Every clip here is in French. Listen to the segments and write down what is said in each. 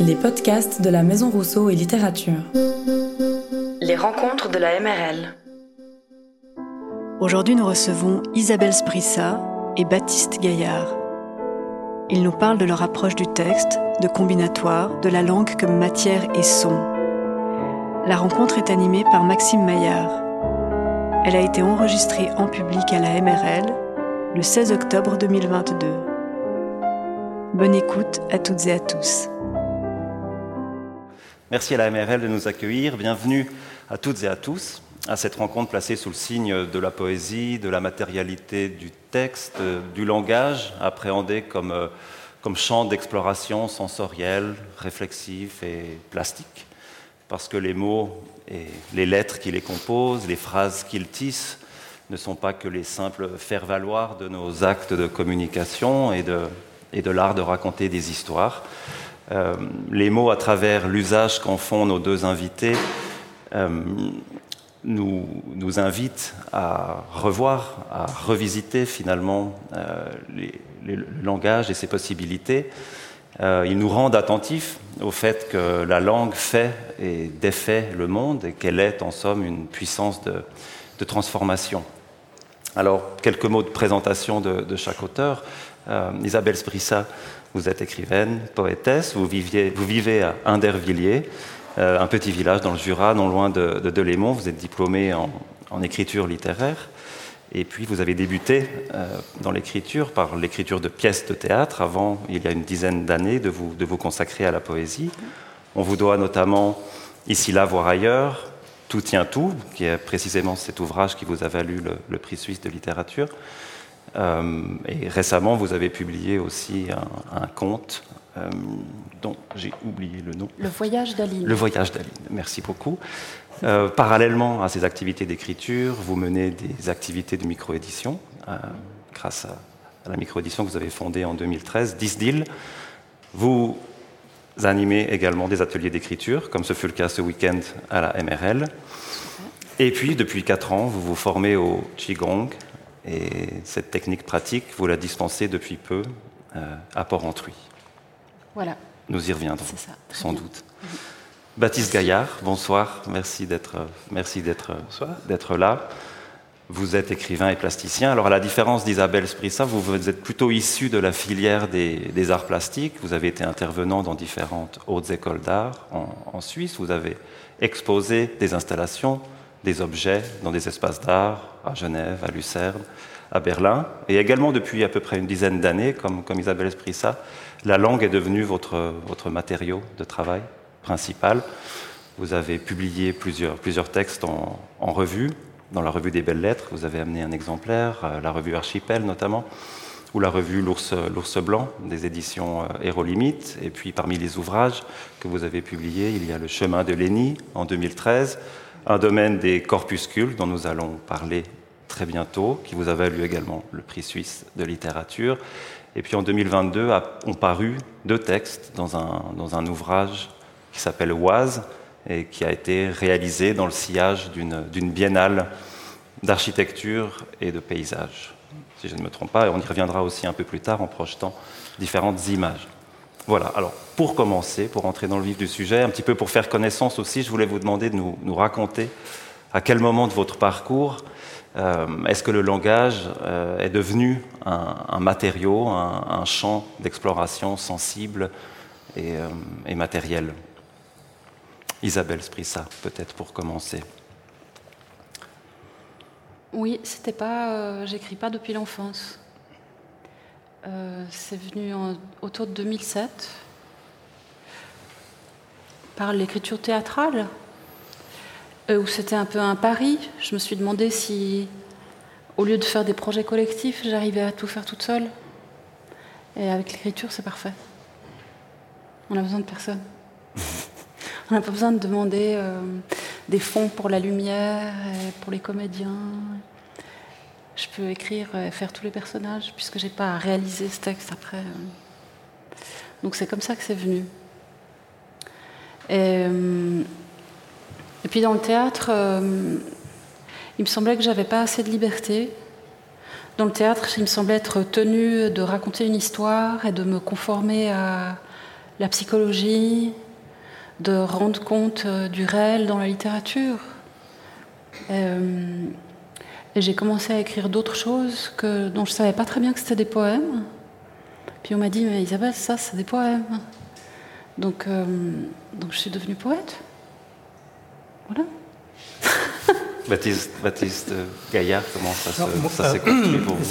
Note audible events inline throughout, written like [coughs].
Les podcasts de la Maison Rousseau et Littérature. Les rencontres de la MRL. Aujourd'hui, nous recevons Isabelle Sprissa et Baptiste Gaillard. Ils nous parlent de leur approche du texte, de combinatoire, de la langue comme matière et son. La rencontre est animée par Maxime Maillard. Elle a été enregistrée en public à la MRL le 16 octobre 2022. Bonne écoute à toutes et à tous. Merci à la MRL de nous accueillir. Bienvenue à toutes et à tous à cette rencontre placée sous le signe de la poésie, de la matérialité du texte, du langage, appréhendé comme, euh, comme champ d'exploration sensorielle, réflexif et plastique. Parce que les mots et les lettres qui les composent, les phrases qu'ils tissent, ne sont pas que les simples faire-valoir de nos actes de communication et de, et de l'art de raconter des histoires. Euh, les mots, à travers l'usage qu'en font nos deux invités, euh, nous, nous, invitent à revoir, à revisiter finalement euh, le langage et ses possibilités. ils nous rendent attentifs au fait que la langue fait et défait le monde et qu'elle est en somme une puissance de, transformation. Alors, quelques mots de présentation de, chaque auteur. Isabelle Sprissa, vous êtes écrivaine, poétesse, vous, vivez à Indervilliers, euh, un petit village dans le Jura, non loin de, de Delémont. Vous êtes diplômée en, écriture littéraire. Et puis, vous avez débuté euh, dans l'écriture par l'écriture de pièces de théâtre avant, il y a une dizaine d'années, de vous, de vous consacrer à la poésie. On vous doit notamment Ici, là, voir ailleurs, tout tient tout, qui est précisément cet ouvrage qui vous a valu le, prix suisse de littérature. Euh, et récemment, vous avez publié aussi un, conte euh, dont j'ai oublié le nom. Le voyage d'Aline. Le voyage d'Aline, merci beaucoup. Euh, parallèlement à ces activités d'écriture, vous menez des activités de microédition, grâce à, la microédition que vous avez fondée en 2013, Disdil. Vous animez également des ateliers d'écriture, comme ce fut le cas ce week-end à la MRL. Et puis, depuis 4 ans, vous vous formez au Qigong, et cette technique pratique, vous la dispensez depuis peu euh, à Port-Entruy. Voilà. Nous y reviendrons, sans doute. Baptiste Gaillard, bonsoir, merci d'être, merci d'être, d'être là. Vous êtes écrivain et plasticien. Alors, à la différence d'Isabelle Sprissa, vous, vous, êtes plutôt issu de la filière des, arts plastiques. Vous avez été intervenant dans différentes hautes écoles d'art en, Suisse. Vous avez exposé des installations, des objets dans des espaces d'art à Genève, à Lucerne, à Berlin. Et également, depuis à peu près une dizaine d'années, comme, comme Isabelle Sprissa, la langue est devenue votre, votre matériau de travail principal. Vous avez publié plusieurs, plusieurs textes en, revue, dans la revue des Belles Lettres, vous avez amené un exemplaire, euh, la revue Archipel notamment, ou la revue L'Ours Blanc des éditions Hérolimite. Euh, Et puis parmi les ouvrages que vous avez publiés, il y a Le chemin de Lénie en 2013, un domaine des corpuscules dont nous allons parler très bientôt, qui vous a valu également le prix suisse de littérature. Et puis en 2022 ont paru deux textes dans un, dans un ouvrage qui s'appelle Oise, et qui a été réalisé dans le sillage d'une biennale d'architecture et de paysage, si je ne me trompe pas, et on y reviendra aussi un peu plus tard en projetant différentes images. Voilà, alors pour commencer, pour entrer dans le vif du sujet, un petit peu pour faire connaissance aussi, je voulais vous demander de nous, raconter à quel moment de votre parcours euh, est-ce que le langage euh, est devenu un, matériau, un, champ d'exploration sensible et, euh, et matériel? Isabelle Sprissa, peut-être pour commencer. Oui, c'était pas. J'écris pas depuis l'enfance. Euh, c'est venu autour de 2007 par l'écriture théâtrale, euh, où c'était un peu un pari. Je me suis demandé si, au lieu de faire des projets collectifs, j'arrivais à tout faire toute seule. Et avec l'écriture, c'est parfait. On a besoin de personne. [laughs] On n'a pas besoin de demander euh, des fonds pour la lumière, pour les comédiens. Je peux écrire et faire tous les personnages puisque j'ai pas à réaliser ce texte après. Donc c'est comme ça que c'est venu. Et, euh, puis dans le théâtre, euh, il me semblait que j'avais pas assez de liberté. Dans le théâtre, il me semblait être tenue de raconter une histoire et de me conformer à la psychologie, de rendre compte euh, du réel dans la littérature. Euh, et j'ai commencé à écrire d'autres choses que, dont je ne savais pas très bien que c'était des poèmes. Puis on m'a dit, mais Isabelle, ça, c'est des poèmes. Donc, euh, donc je suis devenue poète. Voilà. [laughs] Baptiste, Baptiste Gaillard, comment ça, s'est construit pour [clears throat] vous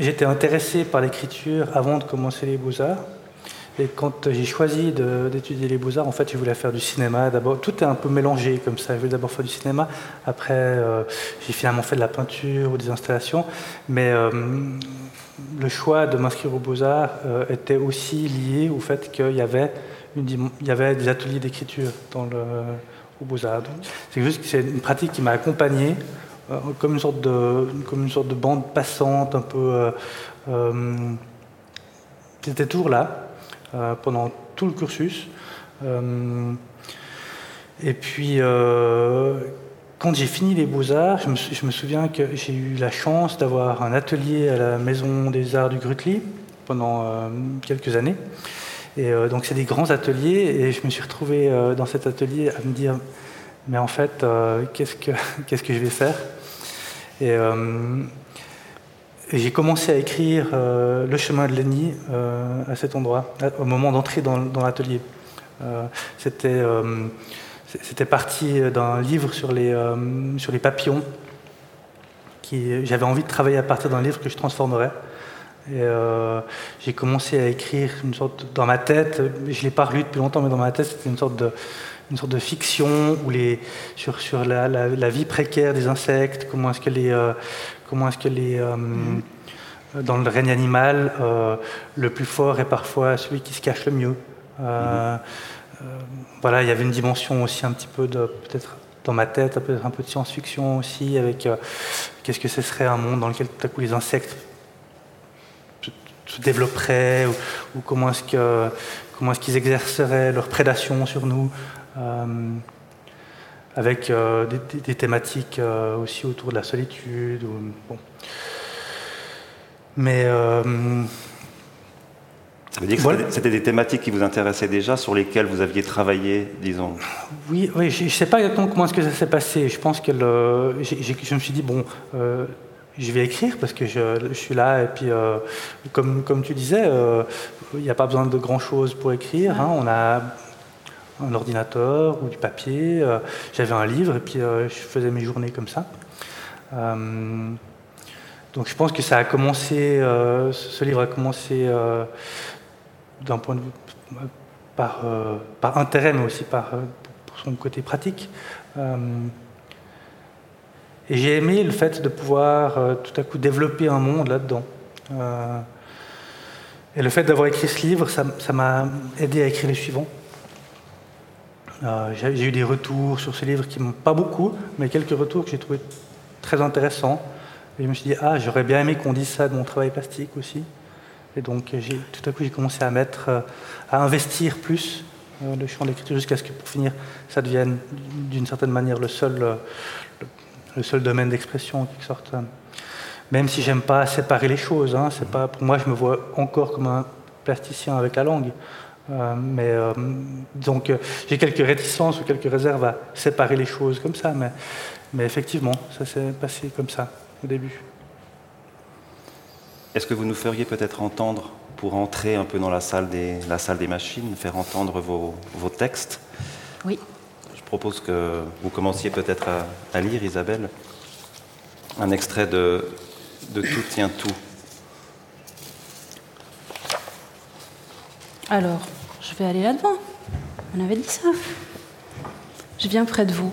J'étais intéressé par l'écriture avant de commencer les beaux-arts. Et quand j'ai choisi d'étudier les beaux-arts, en fait, je voulais faire du cinéma. Tout est un peu mélangé comme ça. Je voulais d'abord faire du cinéma. Après, euh, j'ai finalement fait de la peinture ou des installations. Mais euh, le choix de m'inscrire aux beaux-arts euh, était aussi lié au fait qu'il y avait, des ateliers d'écriture dans le, aux beaux-arts. C'est juste que c'est une pratique qui m'a accompagné comme une sorte de, comme une sorte de bande passante, un peu. C'était toujours là. Euh, pendant tout le cursus. Euh, et puis, euh, quand j'ai fini les beaux-arts, je, me souviens que j'ai eu la chance d'avoir un atelier à la Maison des Arts du Grutli pendant quelques années. Et donc, c'est des grands ateliers, et je me suis retrouvé dans cet atelier à me dire mais en fait, [laughs] qu'est-ce, que, je vais faire? J'ai commencé à écrire euh, Le chemin de Lenny euh, à cet endroit, au moment d'entrer dans, l'atelier. Euh, c'était, c'était parti d'un livre sur les, sur les papillons. J'avais envie de travailler à partir d'un livre que je transformerais. Et j'ai commencé à écrire une sorte dans ma tête. Je ne l'ai pas relu depuis longtemps, mais dans ma tête, c'était une sorte de, une sorte de fiction où les, sur, sur la, la, vie précaire des insectes, comment est-ce que les, comment est-ce que les, euh, dans le règne animal, euh, le plus fort est parfois celui qui se cache le mieux. Euh, voilà, il y avait une dimension aussi un petit peu de, peut-être dans ma tête, peut-être un peu de science-fiction aussi, avec qu'est-ce que ce serait un monde dans lequel tout à coup les insectes se développeraient, ou, comment est-ce que comment est-ce qu'ils exerceraient leur prédation sur nous avec euh, des, thématiques euh, aussi autour de la solitude. bon. Mais. Euh, ça veut dire que c'était des thématiques qui vous intéressaient déjà, sur lesquelles vous aviez travaillé, disons? Oui, oui je ne sais pas exactement comment est-ce que ça s'est passé. Je pense que je me suis dit, bon, je vais écrire parce que je, suis là et puis comme, comme tu disais, il n'y a pas besoin de grand-chose pour écrire. Hein. on a un ordinateur ou du papier. Euh, j'avais un livre et puis euh, je faisais mes journées comme ça. Euh, donc je pense que ça a commencé, ce livre a commencé d'un point de vue par, par intérêt, mais aussi par pour son côté pratique. et j'ai aimé le fait de pouvoir tout à coup développer un monde là-dedans. et le fait d'avoir écrit ce livre, ça m'a aidé à écrire les suivants. Euh, j'ai eu des retours sur ce livre qui m'ont pas beaucoup, mais quelques retours que j'ai trouvé très intéressants. Et je me suis dit, ah, j'aurais bien aimé qu'on dise ça de mon travail plastique aussi. Et donc, tout à coup, j'ai commencé à mettre, euh, à investir plus euh, le champ de l'écriture jusqu'à ce que, pour finir, ça devienne d'une certaine manière le seul, le, seul domaine d'expression, en quelque sorte. Même si j'aime pas séparer les choses, hein, c'est pas, pour moi, je me vois encore comme un plasticien avec la langue. Euh, mais euh, donc euh, j'ai quelques réticences ou quelques réserves à séparer les choses comme ça, mais, mais effectivement, ça s'est passé comme ça au début. Est-ce que vous nous feriez peut-être entendre, pour entrer un peu dans la salle des, la salle des machines, faire entendre vos, vos textes? Oui. Je propose que vous commenciez peut-être à, à, lire, Isabelle, un extrait de, de Tout tient tout. Alors, je vais aller là-devant. On avait dit ça. Je viens près de vous.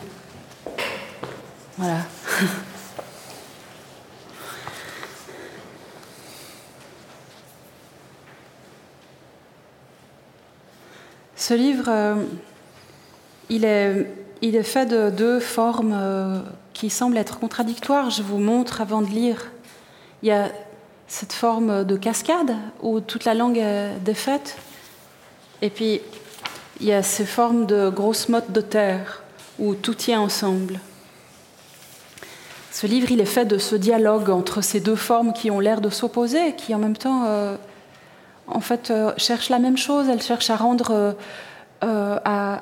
Voilà. [laughs] Ce livre, euh, il, est, il, est, fait de deux formes euh, qui semblent être contradictoires. Je vous montre avant de lire. Il y a cette forme de cascade où toute la langue est défaite et puis, il y a ces formes de grosses mottes de terre où tout tient ensemble. Ce livre, il est fait de ce dialogue entre ces deux formes qui ont l'air de s'opposer, qui en même temps, euh, en fait, euh, cherche la même chose. Elle cherche à rendre, euh, à,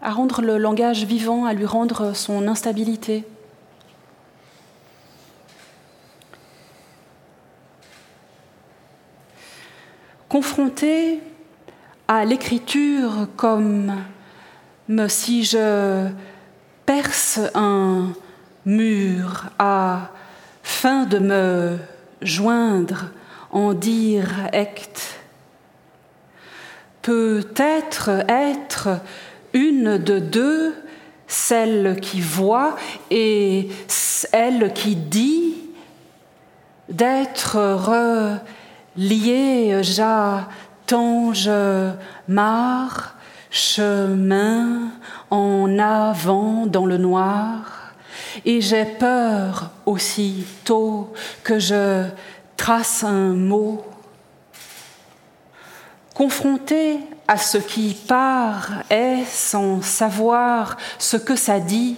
rendre le langage vivant, à lui rendre son instabilité. Confrontée à l'écriture comme si je perce un mur à fin de me joindre en direct peut-être être une de deux, celle qui voit et celle qui dit, d'être reliée, j'attends, je marre, chemin en avant dans le noir, et j'ai peur aussitôt que je trace un mot. Confronté à ce qui part est sans savoir ce que ça dit,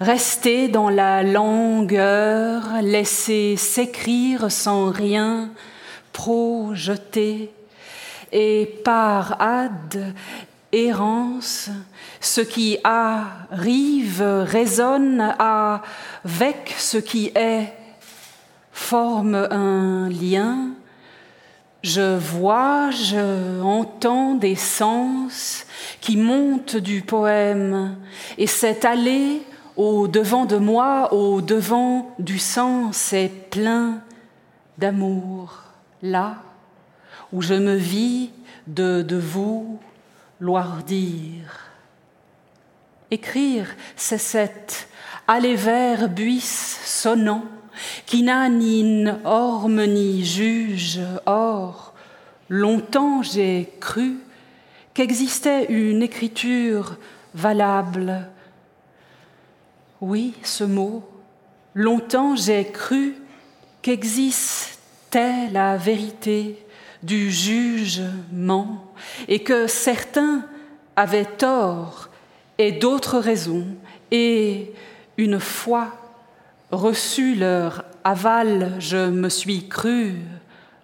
rester dans la langueur, laisser s'écrire sans rien projeter, et par ad errance, ce qui arrive résonne avec ce qui est, forme un lien, je vois, je entends des sens qui montent du poème et cette allée au devant de moi, au devant du sens est plein d'amour, là où je me vis de, de vous loirdir. Écrire, c'est cette aller vers buisse sonnant qui n'a ni orme ni juge. Or, longtemps j'ai cru qu'existait une écriture valable. Oui, ce mot, longtemps j'ai cru qu'existait la vérité du jugement et que certains avaient tort et d'autres raisons et une foi reçu leur aval, je me suis cru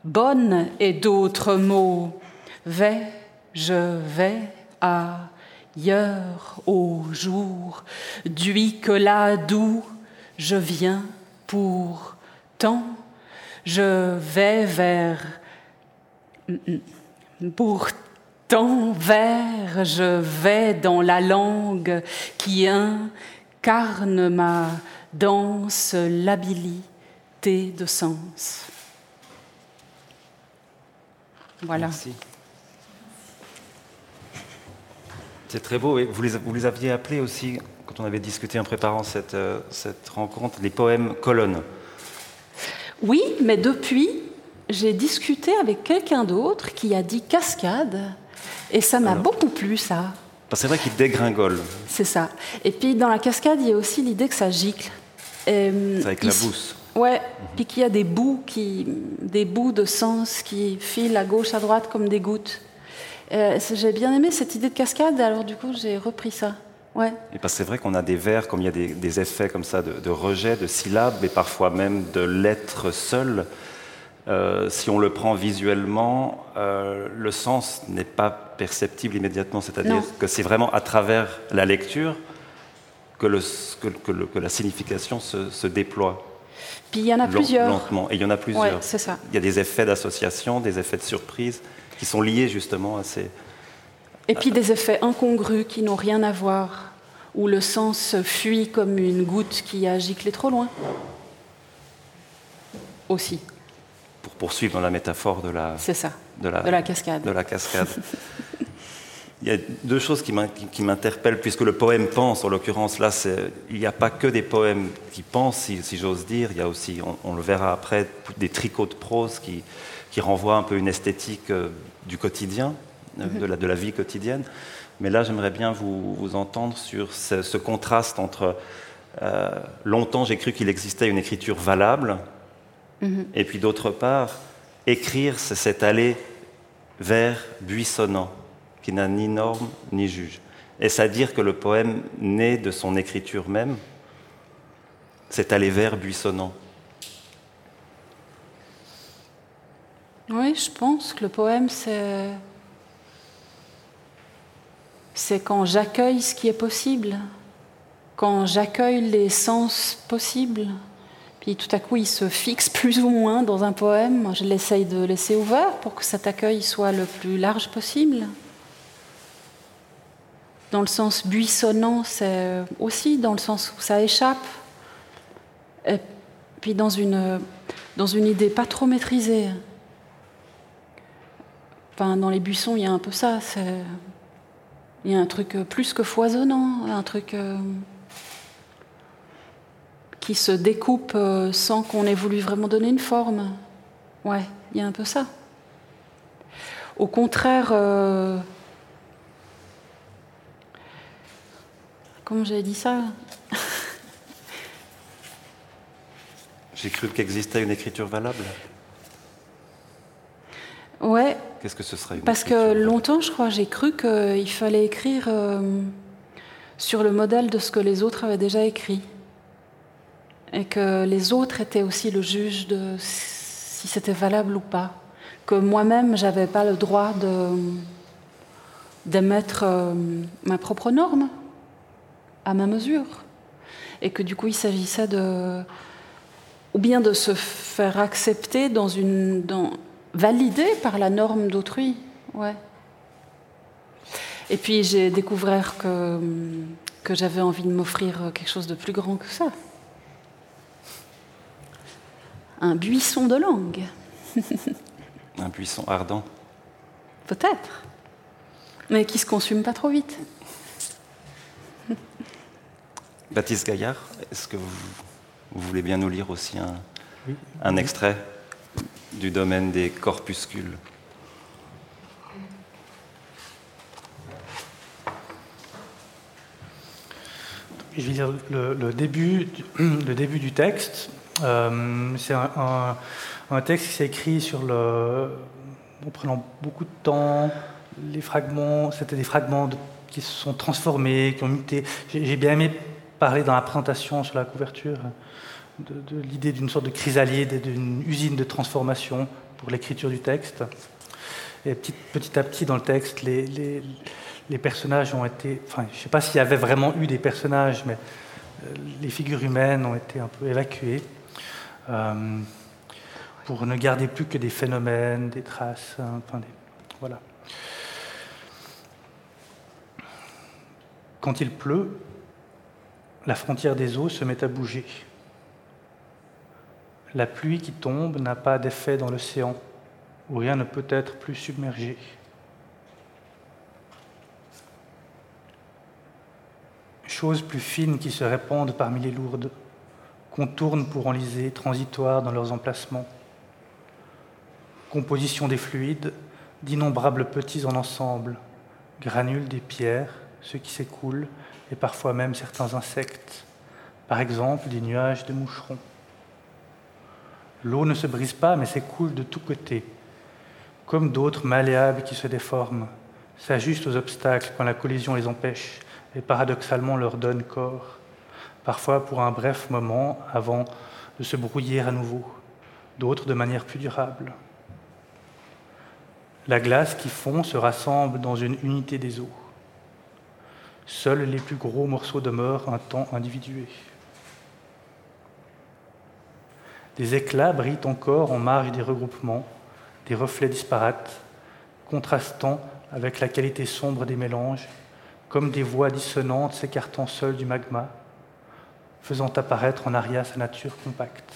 bonne et d'autres mots. Vais, je vais ailleurs au jour, d'hui que là d'où je viens pour tant, je vais vers pourtant vers, je vais dans la langue qui incarne ma danse l'habilité de sens. Voilà. Merci. C'est très beau. Vous les, vous les aviez appelés aussi, quand on avait discuté en préparant cette, euh, cette rencontre, les poèmes colonnes. Oui, mais depuis, j'ai discuté avec quelqu'un d'autre qui a dit cascade, et ça m'a beaucoup plu, ça. C'est vrai qu'il dégringole. C'est ça. Et puis dans la cascade, il y a aussi l'idée que ça gicle. Euh, ça éclabousse. Ouais, puis qu'il y a des bouts, qui, des bouts de sens qui filent à gauche, à droite comme des gouttes. Euh, j'ai bien aimé cette idée de cascade, alors du coup j'ai repris ça. Ouais. Et parce que c'est vrai qu'on a des vers, comme il y a des, effets comme ça de, rejet, de syllabes, et parfois même de lettres seules. Euh, si on le prend visuellement, le sens n'est pas perceptible immédiatement, c'est-à-dire que c'est vraiment à travers la lecture que, le, que, la signification se, déploie. Puis il y en a plusieurs. Lentement. Et il y en a plusieurs. c'est ça. Il y a des effets d'association, des effets de surprise qui sont liés justement à ces. Et puis des effets incongrus qui n'ont rien à voir, où le sens fuit comme une goutte qui a giclé trop loin. Aussi. Pour poursuivre dans la métaphore de la. Ça. De la, de la cascade. De la cascade. Il y a deux choses qui m'interpellent, puisque le poème pense, en l'occurrence, là, il n'y a pas que des poèmes qui pensent, si, j'ose dire, il y a aussi, on, le verra après, des tricots de prose qui, qui renvoient un peu une esthétique euh, du quotidien, euh, mhm. de, la, de, la, vie quotidienne. Mais là, j'aimerais bien vous, vous, entendre sur ce, contraste entre euh, longtemps j'ai cru qu'il existait une écriture valable, et puis d'autre part, écrire, c'est cet aller vers buissonnant qui n'a ni norme ni juge. Est-ce à dire que le poème, né de son écriture même, c'est aller vers buissonnant Oui, je pense que le poème, c'est. C'est quand j'accueille ce qui est possible, quand j'accueille les sens possibles. Puis tout à coup, il se fixe plus ou moins dans un poème. Je l'essaye de laisser ouvert pour que cet accueil soit le plus large possible. Dans le sens buissonnant, c'est aussi dans le sens où ça échappe. Et puis dans une, dans une idée pas trop maîtrisée. Enfin, dans les buissons, il y a un peu ça. Il y a un truc plus que foisonnant, un truc euh, qui se découpe euh, sans qu'on ait voulu vraiment donner une forme. Ouais, il y a un peu ça. Au contraire, euh, comment j'avais dit ça? [laughs] J'ai cru qu'existait une écriture valable. Ouais. Qu'est-ce que ce serait Parce que longtemps, je crois, j'ai cru qu'il fallait écrire euh, sur le modèle de ce que les autres avaient déjà écrit. Et que les autres étaient aussi le juge de si c'était valable ou pas. Que moi-même, j'avais pas le droit d'émettre euh, ma propre norme à ma mesure. Et que du coup, il s'agissait de ou bien de se faire accepter dans une, dans, par la norme d'autrui. Ouais. Et puis j'ai découvert que, que j'avais envie de m'offrir quelque chose de plus grand que ça. Un buisson de langue. [laughs] Un buisson ardent. Peut-être. Mais qui se consume pas trop vite. [laughs] Baptiste Gaillard, est-ce que vous, vous, voulez bien nous lire aussi un, un extrait du domaine des corpuscules? Je vais lire le, début, [clears throat] le début du texte. Euh, c'est un, texte qui s'est écrit sur le, en prenant beaucoup de temps. Les fragments, c'était des fragments qui se sont transformés, qui ont muté. J'ai bien aimé parler dans la présentation sur la couverture de, l'idée d'une sorte de chrysalide d'une usine de transformation pour l'écriture du texte. Et petit, à petit, dans le texte, les, les, les personnages ont été. Enfin, je ne sais pas s'il y avait vraiment eu des personnages, mais euh, les figures humaines ont été un peu évacuées euh, pour ne garder plus que des phénomènes, des traces. Hein, voilà. Quand il pleut, la frontière des eaux se met à bouger. La pluie qui tombe n'a pas d'effet dans l'océan, où rien ne peut être plus submergé. Choses plus fines qui se répandent parmi les lourdes, contournent pour enliser, transitoires dans leurs emplacements. Composition des fluides, d'innombrables petits en ensemble, granules des pierres, ceux qui s'écoulent, et parfois même certains insectes, par exemple des nuages de moucherons. L'eau ne se brise pas, mais s'écoule de tous côtés, comme d'autres malléables qui se déforment, s'ajustent aux obstacles quand la collision les empêche et paradoxalement leur donne corps, parfois pour un bref moment avant de se brouiller à nouveau, d'autres de manière plus durable. La glace qui fond se rassemble dans une unité des eaux. Seuls les plus gros morceaux demeurent un temps individué. Des éclats brillent encore en marge des regroupements, des reflets disparates, contrastant avec la qualité sombre des mélanges, comme des voix dissonantes s'écartant seules du magma, faisant apparaître en aria sa nature compacte.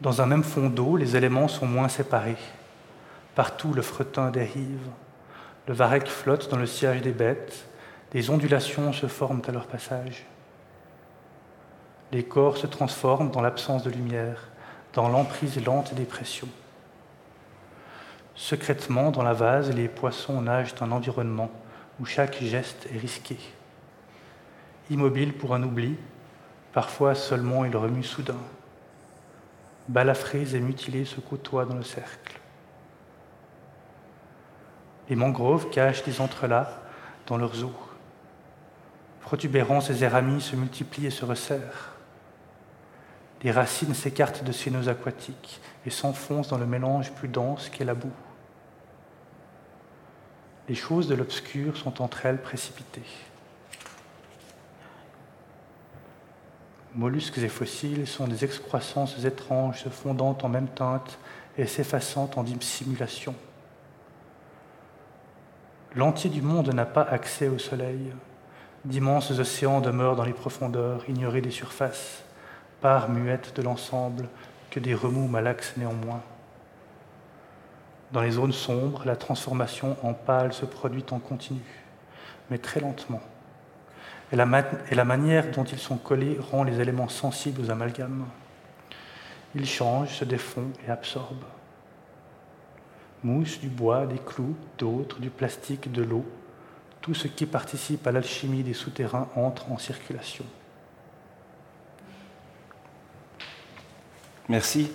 Dans un même fond d'eau, les éléments sont moins séparés. Partout, le fretin dérive. Le varech flotte dans le siège des bêtes. Des ondulations se forment à leur passage. Les corps se transforment dans l'absence de lumière, dans l'emprise lente des pressions. Secrètement, dans la vase, les poissons nagent un environnement où chaque geste est risqué. Immobile pour un oubli, parfois seulement il remue soudain. Balafrés et mutilés se côtoient dans le cercle. Les mangroves cachent des entrelacs dans leurs eaux. Protubérances et éramis se multiplient et se resserrent. les racines s'écartent de ces nœuds aquatiques et s'enfoncent dans le mélange plus dense qu'est la boue. Les choses de l'obscur sont entre elles précipitées. Mollusques et fossiles sont des excroissances étranges se fondant en même teinte et s'effaçant en dissimulation. L'entier du monde n'a pas accès au soleil. D'immenses océans demeurent dans les profondeurs, ignorés des surfaces, part muette de l'ensemble que des remous malaxent néanmoins. Dans les zones sombres, la transformation en pâle se produit en continu, mais très lentement et la, manière dont ils sont collés rend les éléments sensibles aux amalgames. Ils changent, se défont et absorbent. Mousse, du bois, des clous, d'autres, du plastique, de l'eau, tout ce qui participe à l'alchimie des souterrains entre en circulation. Merci.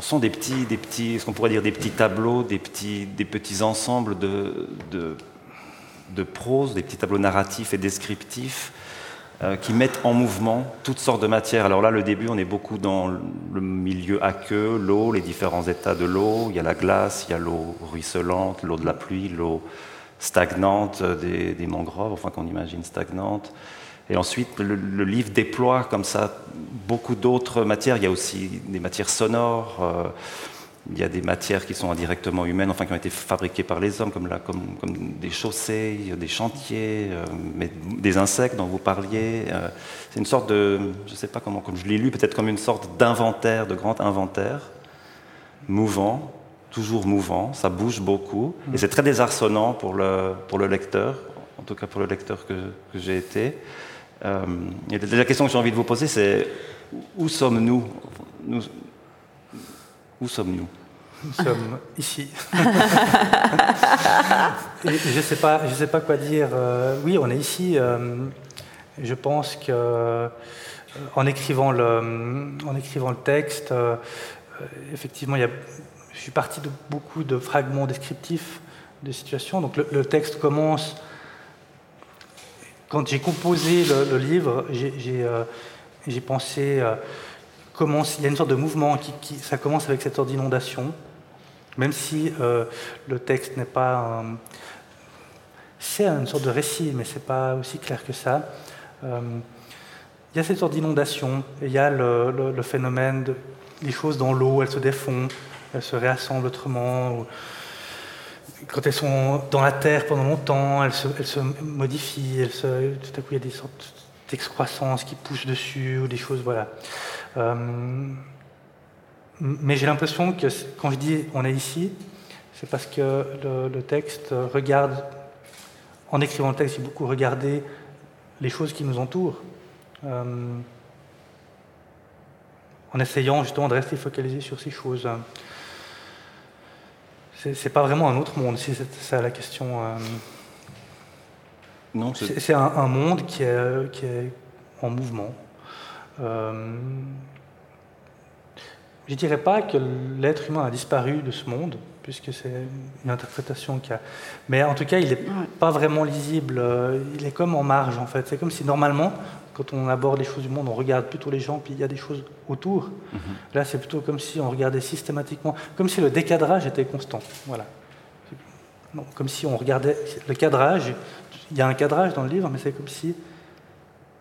Sont des petits, des petits, ce qu'on pourrait dire des petits tableaux, des petits, des petits ensembles de, de prose, des petits tableaux narratifs et descriptifs euh, qui mettent en mouvement toutes sortes de matières. Alors là, le début, on est beaucoup dans le milieu aqueux, l'eau, les différents états de l'eau. Il y a la glace, il y a l'eau ruisselante, l'eau de la pluie, l'eau stagnante des, mangroves, enfin qu'on imagine stagnante. Et ensuite, le, livre déploie comme ça beaucoup d'autres matières. Il y a aussi des matières sonores. Euh, il y a des matières qui sont indirectement humaines, enfin qui ont été fabriquées par les hommes, comme, comme, des chaussées, des chantiers, euh, mais des insectes dont vous parliez. Euh, c'est une sorte de, je ne sais pas comment, comme je l'ai lu, peut-être comme une sorte d'inventaire, de grand inventaire, mouvant, toujours mouvant, ça bouge beaucoup, et c'est très désarçonnant pour le, pour le lecteur, en tout cas pour le lecteur que, que j'ai été. Euh, et la question que j'ai envie de vous poser, c'est où sommes-nous? Nous, où sommes-nous? Nous sommes ici. [laughs] je ne sais, pas, je sais pas quoi dire. Euh, oui, on est ici. Euh, je pense que euh, en écrivant le, en écrivant le texte, effectivement, il y a, je suis parti de beaucoup de fragments descriptifs de situations. Donc le, texte commence. Quand j'ai composé le, livre, j'ai pensé il y a une sorte de mouvement qui, ça commence avec cette sorte d'inondation, même si euh, le texte n'est pas c'est une sorte de récit, mais c'est pas aussi clair que ça. Euh, il y a cette sorte d'inondation, il y a le, phénomène de les choses dans l'eau, elles se défont, elles se réassemblent autrement. Quand elles sont dans la terre pendant longtemps, elles se, modifient, tout à coup il y a des sortes d'excroissance qui poussent dessus, ou des choses, voilà. Euh, mais j'ai l'impression que quand je dis on est ici, c'est parce que le, texte regarde, en écrivant le texte, j'ai beaucoup regardé les choses qui nous entourent, euh, en essayant justement de rester focalisé sur ces choses. C'est pas vraiment un autre monde, si c'est ça la question. Euh, non, c'est un, monde qui est, qui est en mouvement. Euh, je ne dirais pas que l'être humain a disparu de ce monde, puisque c'est une interprétation qu'il a. Mais en tout cas, il n'est pas vraiment lisible. Euh, il est comme en marge, en fait. C'est comme si normalement, quand on aborde les choses du monde, on regarde plutôt les gens, puis il y a des choses autour. Mhm. Là, c'est plutôt comme si on regardait systématiquement, comme si le décadrage était constant. Voilà. comme si on regardait le cadrage. Il y a un cadrage dans le livre, mais c'est comme si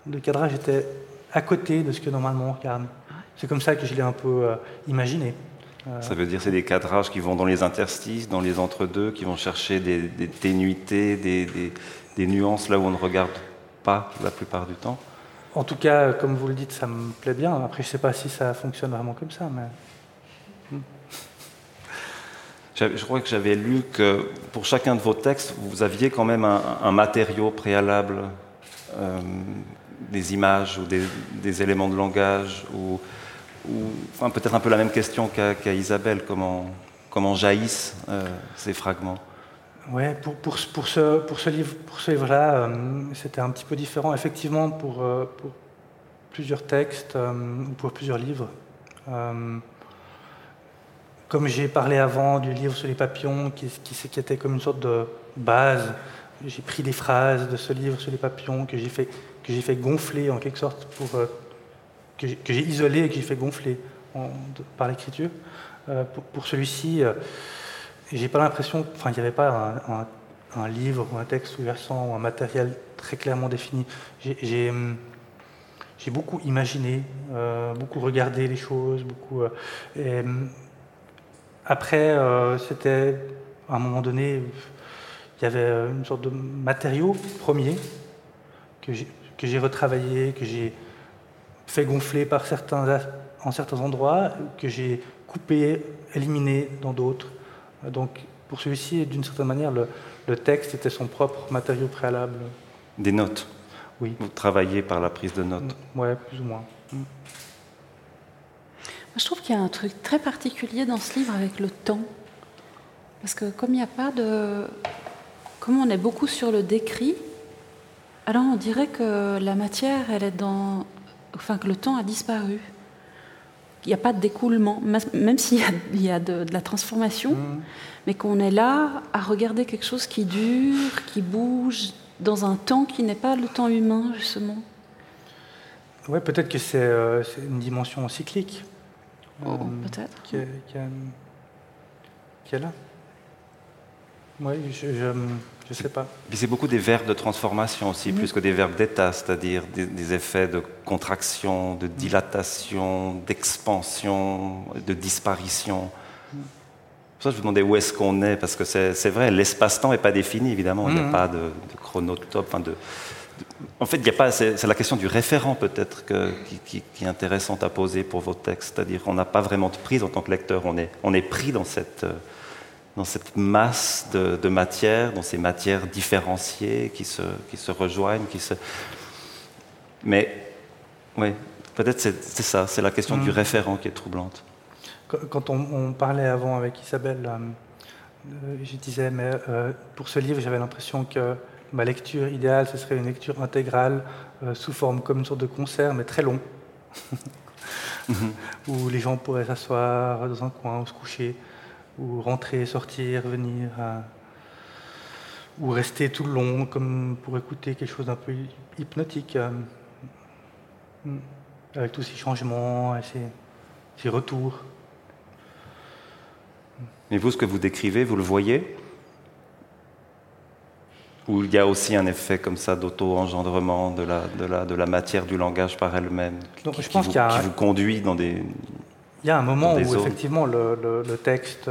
le cadrage était à côté de ce que normalement on regarde. C'est comme ça que je l'ai un peu euh, imaginé. Euh, ça veut dire c'est des cadrages qui vont dans les interstices, dans les entre-deux, qui vont chercher des, des ténuités, des, des, nuances là où on ne regarde pas la plupart du temps En tout cas, comme vous le dites, ça me plaît bien. Après, je ne sais pas si ça fonctionne vraiment comme ça. Mais... Je crois que j'avais lu que pour chacun de vos textes, vous aviez quand même un, matériau préalable euh, des images ou des, éléments de langage ou, enfin, peut-être un peu la même question qu'à Isabelle, comment, comment jaillissent euh, ces fragments? Oui, pour, pour, ce, pour ce livre, pour ce livre-là, euh, c'était un petit peu différent. Effectivement, pour, euh, plusieurs textes ou pour plusieurs livres. comme j'ai parlé avant du livre sur les papillons, qui, qui, était comme une sorte de base, j'ai pris des phrases de ce livre sur les papillons que j'ai fait que j'ai fait gonfler en quelque sorte pour, euh, que j'ai isolé et que j'ai fait gonfler par l'écriture. pour, celui-ci, j'ai pas l'impression, enfin, il n'y avait pas un, livre ou un texte sous-jacent ou un matériel très clairement défini. J'ai beaucoup imaginé, beaucoup regardé les choses, beaucoup. Et, après, c'était à un moment donné, il y avait une sorte de matériau premier que j'ai retravaillé, que j'ai fait gonfler par certains, en certains endroits, que j'ai coupé, éliminé dans d'autres. Donc pour celui-ci, d'une certaine manière, le, texte était son propre matériau préalable. Des notes Oui. Vous travaillez par la prise de notes mm, Oui, plus ou moins. Mm. Je trouve qu'il y a un truc très particulier dans ce livre avec le temps. Parce que comme il n'y a pas de... Comme on est beaucoup sur le décrit, alors on dirait que la matière, elle est dans... Enfin, que le temps a disparu. Il n'y a pas de découlement, même s'il y a, de, la transformation, mmh. mais qu'on est là à regarder quelque chose qui dure, qui bouge, dans un temps qui n'est pas le temps humain, justement. Oui, peut-être que c'est euh, une dimension cyclique. Oh, euh, peut-être. Qui, qui est là. Oui, je ne sais pas. C'est beaucoup des verbes de transformation aussi, plus que des verbes d'état, c'est-à-dire des, effets de contraction, de dilatation, d'expansion, de disparition. Pour ça, je vous demandais où est-ce qu'on est, parce que c'est vrai, l'espace-temps n'est pas défini, évidemment. Il n'y a mm-hmm. pas de, de chronotope. de, en fait, il n'y a pas. C'est la question du référent peut-être qui, qui, est intéressante à poser pour vos textes. C'est-à-dire, qu'on n'a pas vraiment de prise en tant que lecteur. On est, on est pris dans cette dans cette masse de, matières, dans ces matières différenciées qui se, qui se rejoignent. Qui se... Mais oui, peut-être c'est ça, c'est la question du mm. référent qui est troublante. Quand on, parlait avant avec Isabelle, euh, euh, je disais, mais euh, pour ce livre, j'avais l'impression que ma lecture idéale, ce serait une lecture intégrale, sous forme comme une sorte de concert, mais très long, [laughs] où les gens pourraient s'asseoir dans un coin ou se coucher ou rentrer, sortir, venir, ou rester tout le long comme pour écouter quelque chose d'un peu hypnotique, euh, hmm, avec tous ces changements et ces, retours. Mais vous, ce que vous décrivez, vous le voyez? Ou il y a aussi un effet comme ça d'auto-engendrement de la, de, la, de la matière du langage par elle-même qui, je pense qui vous conduit dans des, il y a un moment où effectivement le, texte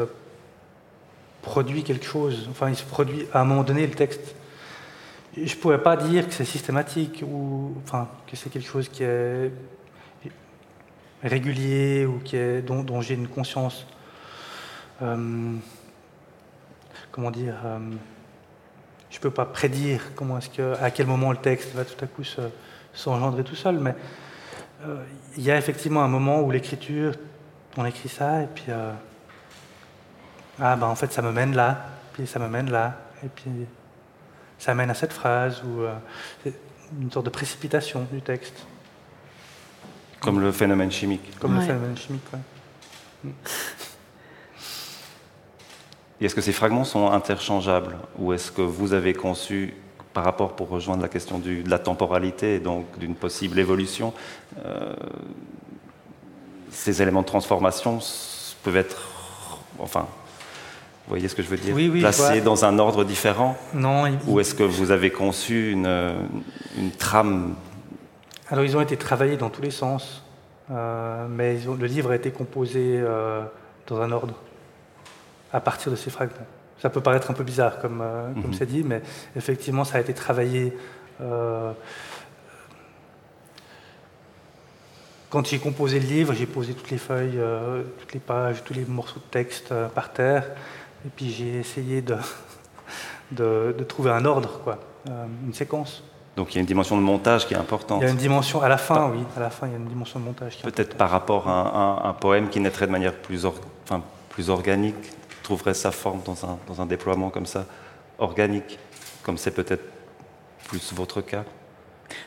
produit quelque chose. Enfin, il se produit à un moment donné le texte. Je ne pourrais pas dire que c'est systématique ou enfin que c'est quelque chose qui est régulier ou qui est dont, j'ai une conscience. Euh, comment dire euh, Je ne peux pas prédire comment est-ce que à quel moment le texte va tout à coup s'engendrer tout seul, mais euh, il y a effectivement un moment où l'écriture on écrit ça, et puis. Euh, ah, ben en fait, ça me mène là, puis ça me mène là, et puis ça mène à cette phrase, ou euh, une sorte de précipitation du texte. Comme le phénomène chimique. Comme le phénomène chimique, oui. est-ce que ces fragments sont interchangeables Ou est-ce que vous avez conçu, par rapport pour rejoindre la question de la temporalité et donc d'une possible évolution, euh, ces éléments de transformation peuvent être, enfin, vous voyez ce que je veux dire oui, oui, Placés dans un ordre différent Non. Ou est-ce que vous avez conçu une, une, trame? Alors, ils ont été travaillés dans tous les sens, euh, mais le livre a été composé euh, dans un ordre, à partir de ces fragments. Ça peut paraître un peu bizarre, comme, euh, comme mhm. c'est dit, mais effectivement, ça a été travaillé Quand j'ai composé le livre, j'ai posé toutes les feuilles, euh, toutes les pages, tous les morceaux de texte euh, par terre, et puis j'ai essayé [laughs] de, de, trouver un ordre, quoi, euh, une séquence. Donc il y a une dimension de montage qui est importante. Il y a une dimension, à la fin, oui, à la fin, il y a une dimension de montage. Peut-être par rapport à un, poème qui naîtrait de manière plus, enfin, plus organique, trouverait sa forme dans un, dans un déploiement comme ça, organique, comme c'est peut-être plus votre cas?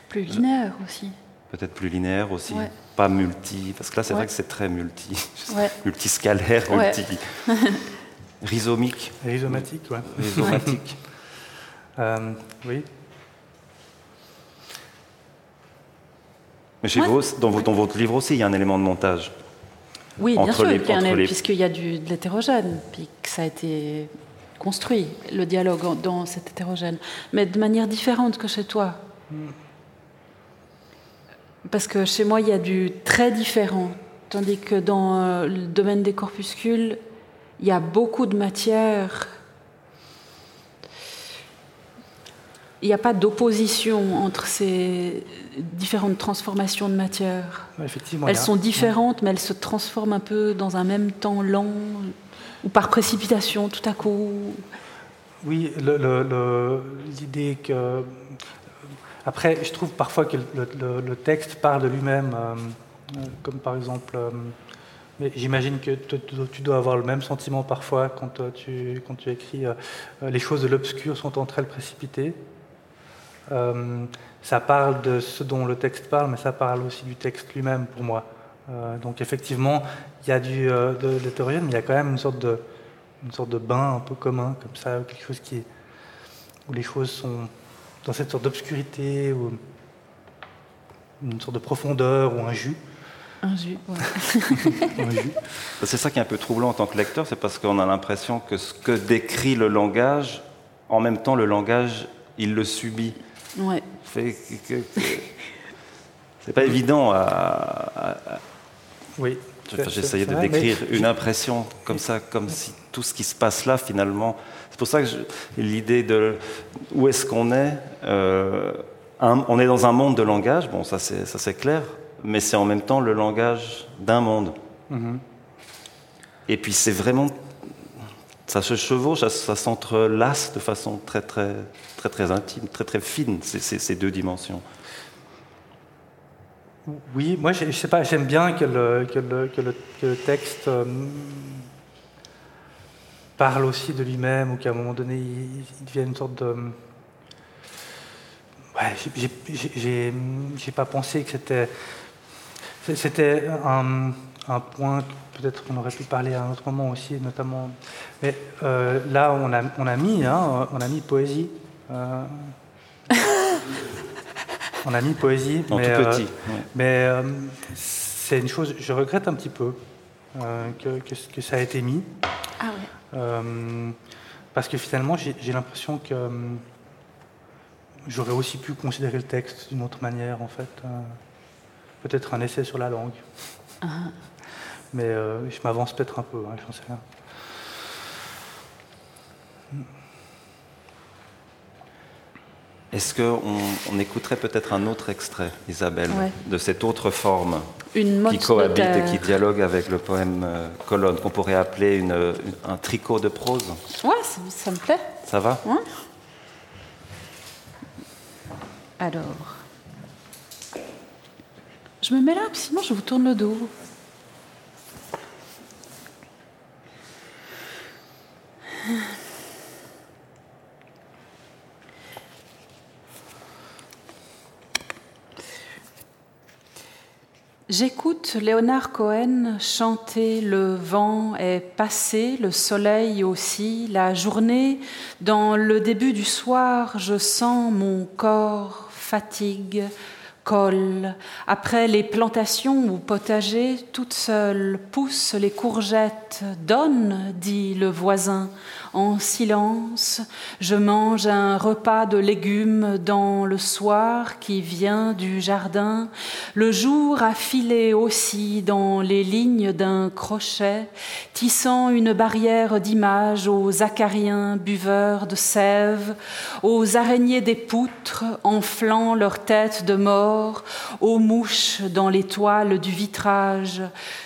Plus linéaire aussi peut-être plus linéaire aussi, pas multi, parce que là c'est vrai que c'est très multi, [laughs] multiscalaire, multi. [laughs] Rhizomique. Rhizomatique, ouais. Rhizomatique. [laughs] Euh, oui. Mais chez vous, dans, votre livre aussi, il y a un élément de montage. Oui, bien sûr, puisqu'il y a du, de l'hétérogène, puis que ça a été construit, le dialogue dans cet hétérogène, mais de manière différente que chez toi. Parce que chez moi, il y a du très différent, tandis que dans euh, le domaine des corpuscules, il y a beaucoup de matière il n'y a pas d'opposition entre ces différentes transformations de matière. Effectivement, elles sont différentes, mais elles se transforment un peu dans un même temps lent, ou par précipitation tout à coup. Oui, l'idée que... Après, je trouve parfois que le, texte parle de lui-même, euh, comme par exemple... Euh, j'imagine que tu dois avoir le même sentiment parfois quand euh, tu, quand tu écris Les choses de l'obscur sont entre elles précipitées. Euh, ça parle de ce dont le texte parle, mais ça parle aussi du texte lui-même pour moi. Euh, donc effectivement, il y a du, euh, de, mais il y a quand même une sorte, de, une sorte de bain un peu commun, comme ça, quelque chose qui, où les choses sont dans cette sorte d'obscurité, ou une sorte de profondeur, ou un jus. [laughs] Un jus, C'est ça qui est un peu troublant en tant que lecteur, c'est parce qu'on a l'impression que ce que décrit le langage, en même temps, le langage, il le subit. Ouais. C'est pas évident à. Oui. J'essayais de décrire une impression comme ça, comme si tout ce qui se passe là, finalement. C'est pour ça que l'idée de où est-ce qu'on est, euh, on est dans un monde de langage, bon, ça c'est clair, mais c'est en même temps le langage d'un monde. Mm-hmm. Et puis c'est vraiment ça se chevauche, ça, s'entrelace de façon très très très très intime, très très fine, ces, deux dimensions. Oui, moi je, sais pas, j'aime bien que le, que le, que le, texte euh, parle aussi de lui-même ou qu'à un moment donné il, devienne une sorte de. Ouais, j'ai pas pensé que c'était. C'était un, un point peut-être qu'on aurait pu parler à un autre moment aussi, notamment. Mais euh, là, on a, on a mis, hein, on a mis poésie. Euh, [laughs] on a mis poésie, mais, tout petit, euh, mais c'est une chose. Je regrette un petit peu que, que, ça a été mis. Ah parce que finalement, j'ai l'impression que j'aurais aussi pu considérer le texte d'une autre manière, en fait. Peut-être un essai sur la langue. Ah. Mais euh, je m'avance peut-être un peu, hein, j'en sais rien. Est-ce qu'on écouterait peut-être un autre extrait, Isabelle, de cette autre forme? Qui cohabite et qui dialogue avec le poème euh, Colonne, qu'on pourrait appeler un tricot de prose Ouais, ça, me plaît. Ça va Alors, je me mets là, sinon je vous tourne le dos. J'écoute Léonard Cohen chanter Le vent est passé, le soleil aussi, la journée. Dans le début du soir, je sens mon corps fatigue, colle. Après les plantations ou potagers, toute seule poussent les courgettes. Donne, dit le voisin. En silence, je mange un repas de légumes dans le soir qui vient du jardin. Le jour a filé aussi dans les lignes d'un crochet, tissant une barrière d'image aux acariens buveurs de sève, aux araignées des poutres enflant leur tête de mort, aux mouches dans les toiles du vitrage.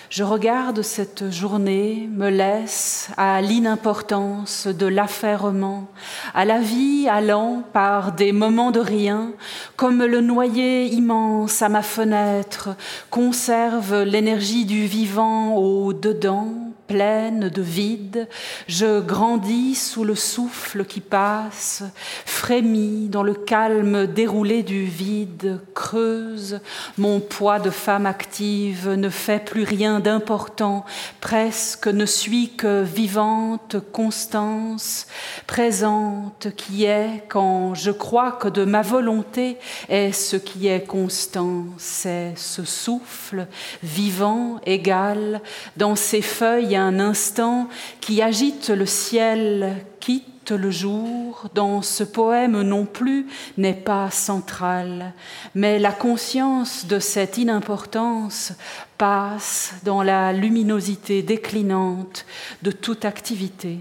Je regarde cette journée, me laisse à l'inimportance de l'affairement, à la vie allant par des moments de rien, comme le noyer immense à ma fenêtre conserve l'énergie du vivant au dedans pleine de vide, je grandis sous le souffle qui passe, frémis dans le calme déroulé du vide, creuse, mon poids de femme active ne fait plus rien d'important, presque ne suis que vivante constance, présente qui est quand je crois que de ma volonté est ce qui est constant, c'est ce souffle vivant, égal, dans ses feuilles un instant qui agite le ciel, quitte le jour, dans ce poème non plus n'est pas central, mais la conscience de cette inimportance passe dans la luminosité déclinante de toute activité.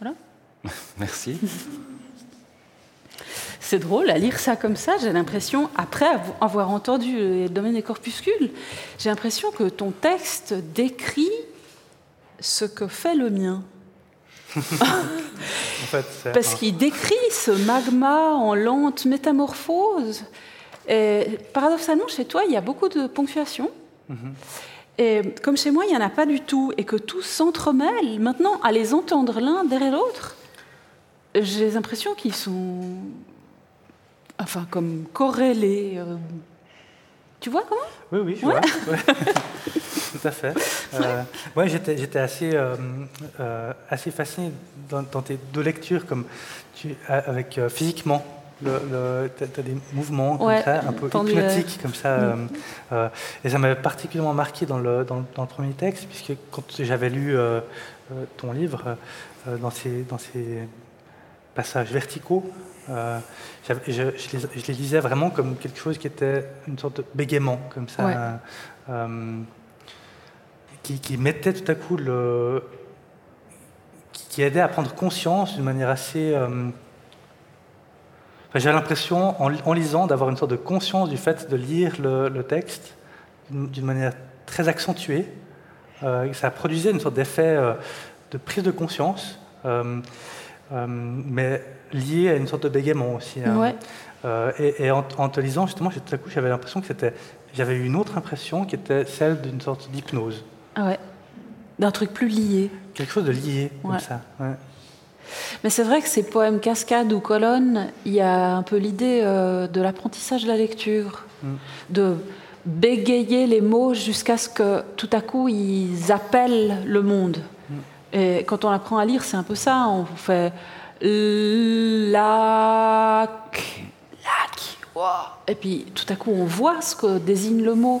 Voilà. [laughs] Merci. C'est drôle à lire ça comme ça. J'ai l'impression, après avoir entendu le domaine des corpuscules, j'ai l'impression que ton texte décrit ce que fait le mien. [laughs] Parce qu'il décrit ce magma en lente métamorphose. Et paradoxalement, chez toi, il y a beaucoup de ponctuation. Mm-hmm. Et comme chez moi, il n'y en a pas du tout, et que tout s'entremêle. Maintenant, à les entendre l'un derrière l'autre, j'ai l'impression qu'ils sont enfin comme corrélé. Euh, tu vois comment? Oui, oui, je vois. [laughs] Tout à fait. Euh, ouais, j'étais assez, euh, euh, assez fasciné dans, tes deux lectures, comme tu, avec physiquement. tu as des mouvements comme ça, un peu hypnotiques, comme ça. Mm. et ça m'avait particulièrement marqué dans le, dans, dans le, premier texte, puisque quand j'avais lu ton livre, dans, ces, dans ces passages verticaux, euh, je, les, lisais vraiment comme quelque chose qui était une sorte de bégaiement, comme ça, euh, qui, mettait tout à coup le. qui, aidait à prendre conscience d'une manière assez. Euh, j'avais l'impression, en, lisant, d'avoir une sorte de conscience du fait de lire le, texte d'une manière très accentuée. ça produisait une sorte d'effet de prise de conscience. Mais lié à une sorte de bégaiement aussi. Hein. Euh, et, en, te lisant, justement, tout à coup, j'avais l'impression que c'était. J'avais eu une autre impression qui était celle d'une sorte d'hypnose. Ah ouais. D'un truc plus lié. Quelque chose de lié, comme ça. Mais c'est vrai que ces poèmes cascades ou colonnes, il y a un peu l'idée euh, de l'apprentissage de la lecture, mm. de bégayer les mots jusqu'à ce que tout à coup ils appellent le monde. Et quand on apprend à lire, c'est un peu ça. On fait lac, lac. Et puis tout à coup, on voit ce que désigne le mot.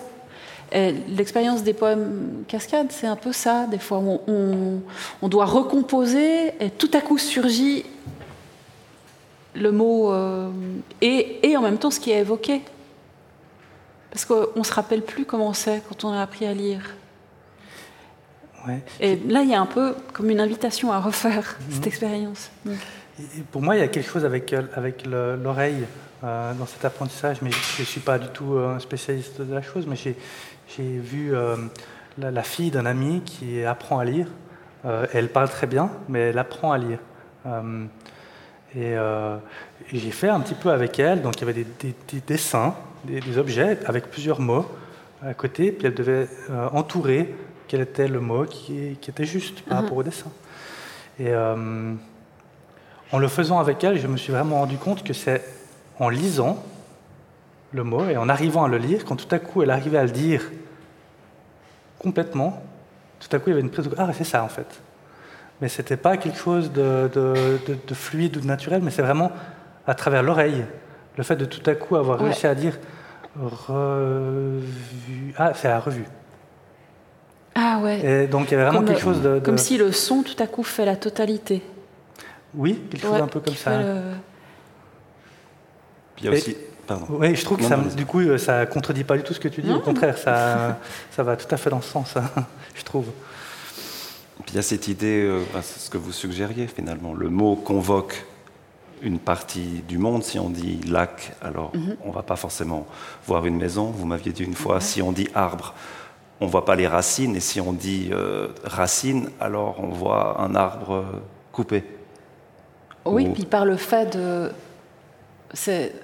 L'expérience des poèmes cascades, c'est un peu ça. Des fois, on, doit recomposer et tout à coup surgit le mot euh, et, et, en même temps ce qui est évoqué. Parce qu'on ne se rappelle plus comment c'est quand on a appris à lire. Et là, il y a un peu comme une invitation à refaire cette mhm. expérience. pour moi, il y a quelque chose avec, euh, avec l'oreille euh, dans cet apprentissage, mais je ne suis pas du tout un spécialiste de la chose, mais j'ai vu euh, la, fille d'un ami qui apprend à lire. elle parle très bien, mais elle apprend à lire. et, j'ai fait un petit peu avec elle, donc il y avait des, dessins, des, des, objets avec plusieurs mots à côté, puis elle devait entourer quel était le mot qui, était juste par rapport au mhm. dessin. Et euh, en le faisant avec elle, je me suis vraiment rendu compte que c'est en lisant le mot et en arrivant à le lire, quand tout à coup elle arrivait à le dire complètement, tout à coup il y avait une prise de ah c'est ça en fait. Mais c'était pas quelque chose de, fluide ou de naturel, mais c'est vraiment à travers l'oreille, le fait de tout à coup avoir réussi à dire revue, ah c'est la revue. Ah ouais. Et donc il y avait vraiment quelque chose de, Comme si le son tout à coup fait la totalité. Oui, quelque chose un peu comme ça. il y a aussi. Pardon. Oui, je trouve que ça, du coup, euh, ça contredit pas du tout ce que tu dis. Au contraire, ça, [laughs] ça va tout à fait dans ce sens, hein, [laughs] je trouve. Puis il y a cette idée, euh, bah, c'est ce que vous suggériez finalement. Le mot convoque une partie du monde. Si on dit lac, alors mhm. on va pas forcément voir une maison. Vous m'aviez dit une fois, si on dit arbre, on ne voit pas les racines, et si on dit euh, racine, alors on voit un arbre coupé. Oui, puis par le fait de...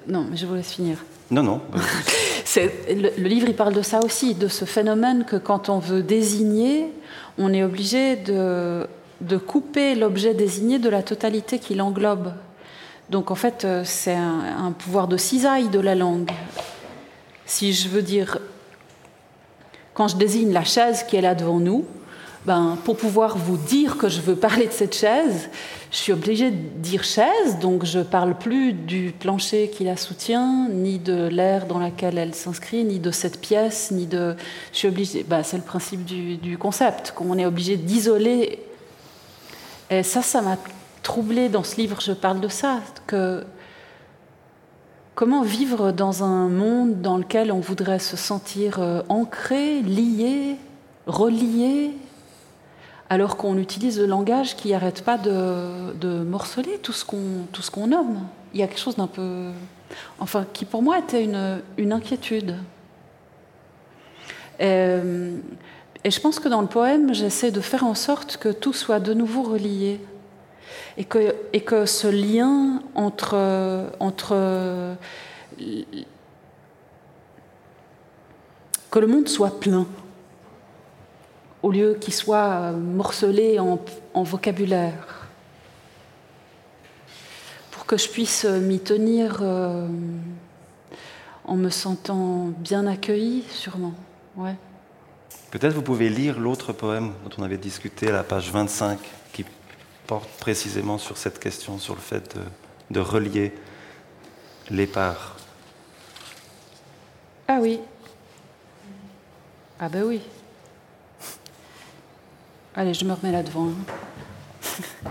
Non, mais je vous laisse finir. Non, non. [laughs] le, le, livre, il parle de ça aussi, de ce phénomène que quand on veut désigner, on est obligé de, de couper l'objet désigné de la totalité qui l'englobe. Donc en fait, euh, c'est un, pouvoir de cisaille de la langue. Si je veux dire, quand je désigne la chaise qui est là devant nous, ben, pour pouvoir vous dire que je veux parler de cette chaise, je suis obligée de dire chaise, donc je ne parle plus du plancher qui la soutient, ni de l'air dans laquelle elle s'inscrit, ni de cette pièce, ni de. Je suis obligée. Ben, c'est le principe du, du concept, qu'on est obligé d'isoler. Et ça, ça m'a troublée dans ce livre. Je parle de ça, que comment vivre dans un monde dans lequel on voudrait se sentir euh, ancré, lié, relié, alors qu'on utilise le langage qui n'arrête pas de, morceler tout ce qu'on nomme. Il y a quelque chose d'un peu... Enfin, qui pour moi était une, inquiétude. Et, et, je pense que dans le poème, j'essaie de faire en sorte que tout soit de nouveau relié. Et que, ce lien entre, que le monde soit plein au lieu qu'il soit euh, morcelé en, vocabulaire, pour que je puisse euh, m'y tenir euh, en me sentant bien accueillie, sûrement. Ouais. Peut-être vous pouvez lire l'autre poème dont on avait discuté à la page 25, qui porte précisément sur cette question, sur le fait de, de relier les parts. Ah oui. Ah ben oui. Allez, je me remets là devant. Hein. [laughs]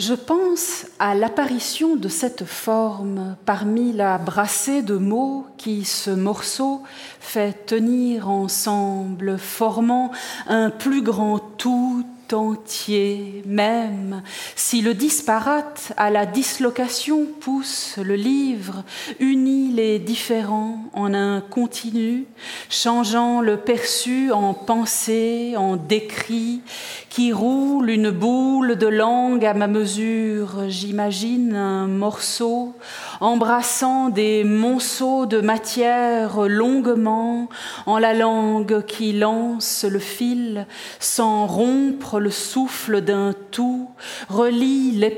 Je pense à l'apparition de cette forme parmi la brassée de mots qui, ce morceau, fait tenir ensemble, formant un plus grand tout entier même, si le disparate à la dislocation pousse le livre, unit les différents en un continu, changeant le perçu en pensée, en décrit, qui roule une boule de langue à ma mesure, j'imagine un morceau embrassant des monceaux de matière longuement, en la langue qui lance le fil, sans rompre le souffle d'un tout, relie les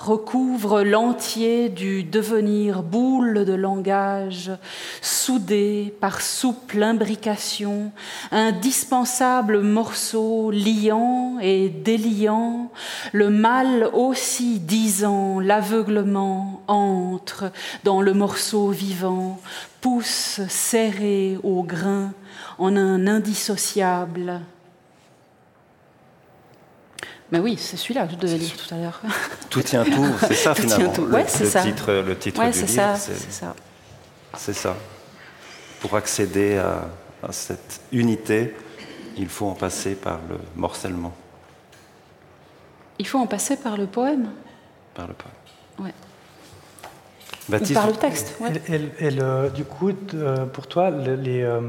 recouvre l'entier du devenir boule de langage, soudé par souple imbrication, indispensable morceau liant et déliant, le mal aussi disant, l'aveuglement entre dans le morceau vivant, pousse serré au grain en un indissociable. Mais oui, c'est celui-là que je devais lire tout à l'heure. Tout tient tout, c'est ça [laughs] finalement. Ouais, le, le, Titre, le titre ouais, du livre, c'est ça. C'est ça. Pour accéder à, à, cette unité, il faut en passer par le morcellement. Il faut en passer par le poème Par le poème. Ouais par le texte. Et, du coup, euh, pour toi, le, les, euh,